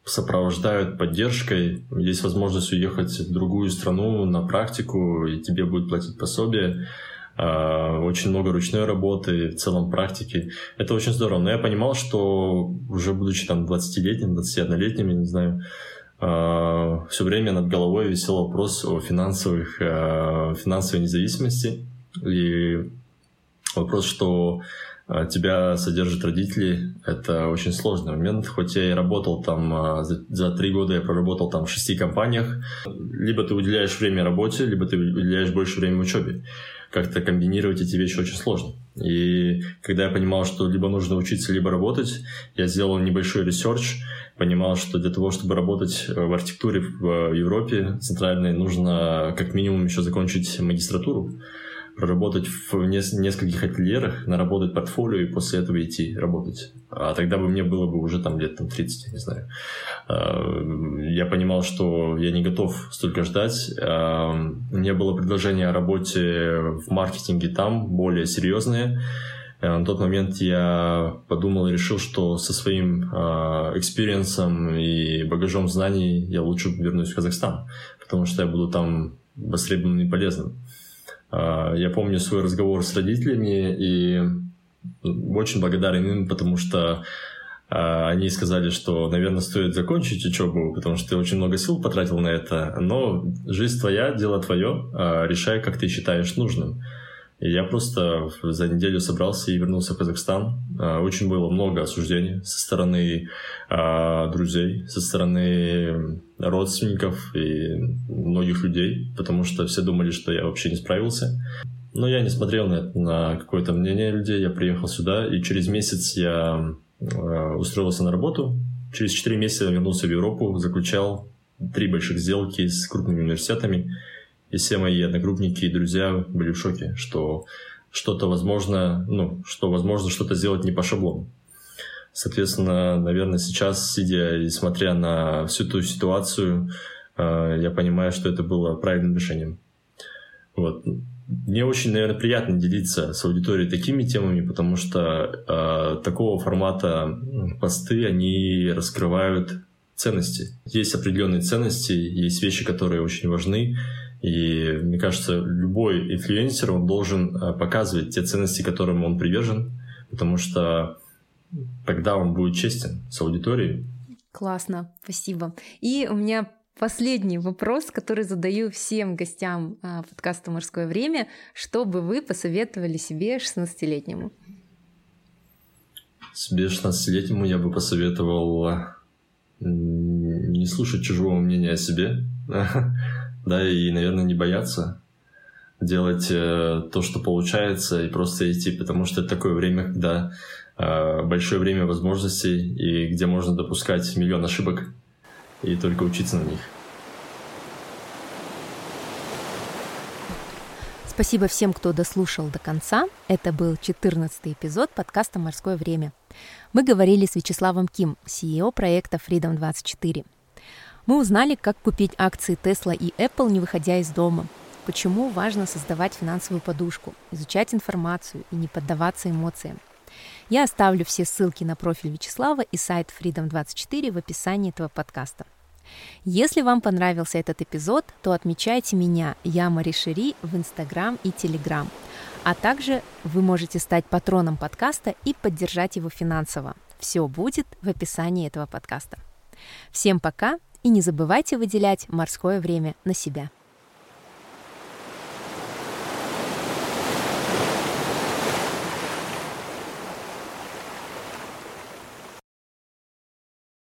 сопровождают поддержкой. Есть возможность уехать в другую страну на практику, и тебе будет платить пособие. А, очень много ручной работы, в целом практики. Это очень здорово. Но я понимал, что уже будучи там 20-летним, 21-летним, я не знаю, а, все время над головой висел вопрос о финансовых, а, финансовой независимости. И вопрос, что тебя содержат родители, это очень сложный момент. Хоть я и работал там, а, за три года я проработал там в шести компаниях. Либо ты уделяешь время работе, либо ты уделяешь больше времени учебе. Как-то комбинировать эти вещи очень сложно. И когда я понимал, что либо нужно учиться, либо работать, я сделал небольшой research, понимал, что для того, чтобы работать в архитектуре в Европе центральной, нужно как минимум еще закончить магистратуру. Проработать в нескольких ательерах, наработать портфолио и после этого идти работать. А тогда бы мне было бы уже там лет там, 30, не знаю. А, я понимал, что я не готов столько ждать. А, у меня было предложение о работе в маркетинге там, более серьезное. На тот момент я подумал и решил, что со своим experience ом и багажом знаний я лучше вернусь в Казахстан, потому что я буду там востребованным и полезным. А, я помню свой разговор с родителями и очень благодарен им, потому что а, они сказали, что, наверное, стоит закончить учебу, потому что ты очень много сил потратил на это, но жизнь твоя, дело твое, а, решай, как ты считаешь нужным. Я просто за неделю собрался и вернулся в Казахстан. А, очень было много осуждений со стороны а, друзей, со стороны родственников и многих людей, потому что все думали, что я вообще не справился. Но я не смотрел на, на какое-то мнение людей. Я приехал сюда, и через месяц я а, устроился на работу. Через 4 месяца вернулся в Европу, заключал три больших сделки с крупными университетами – и все мои одногруппники и друзья были в шоке, что что-то возможно, ну, что возможно что-то сделать не по шаблону. Соответственно, наверное, сейчас, сидя и смотря на всю ту ситуацию, э, я понимаю, что это было правильным решением. Вот. Мне очень, наверное, приятно делиться с аудиторией такими темами, потому что э, такого формата посты, они раскрывают ценности. Есть определенные ценности, есть вещи, которые очень важны, и мне кажется, любой инфлюенсер, он должен э, показывать те ценности, которым он привержен, потому что тогда он будет честен с аудиторией. Классно, спасибо. И у меня последний вопрос, который задаю всем гостям э, подкаста «Морское время». Что бы вы посоветовали себе 16-летнему? Себе 16-летнему я бы посоветовал э, не слушать чужого мнения о себе, да, и, наверное, не бояться делать э, то, что получается, и просто идти, потому что это такое время, когда э, большое время возможностей, и где можно допускать миллион ошибок и только учиться на них. Спасибо всем, кто дослушал до конца. Это был 14 эпизод подкаста «Морское время». Мы говорили с Вячеславом Ким, CEO проекта Freedom 24. Мы узнали, как купить акции Tesla и Apple, не выходя из дома. Почему важно создавать финансовую подушку, изучать информацию и не поддаваться эмоциям. Я оставлю все ссылки на профиль Вячеслава и сайт Freedom24 в описании этого подкаста. Если вам понравился этот эпизод, то отмечайте меня, я Мари Шери, в Инстаграм и Телеграм. А также вы можете стать патроном подкаста и поддержать его финансово. Все будет в описании этого подкаста. Всем пока и не забывайте выделять морское время на себя.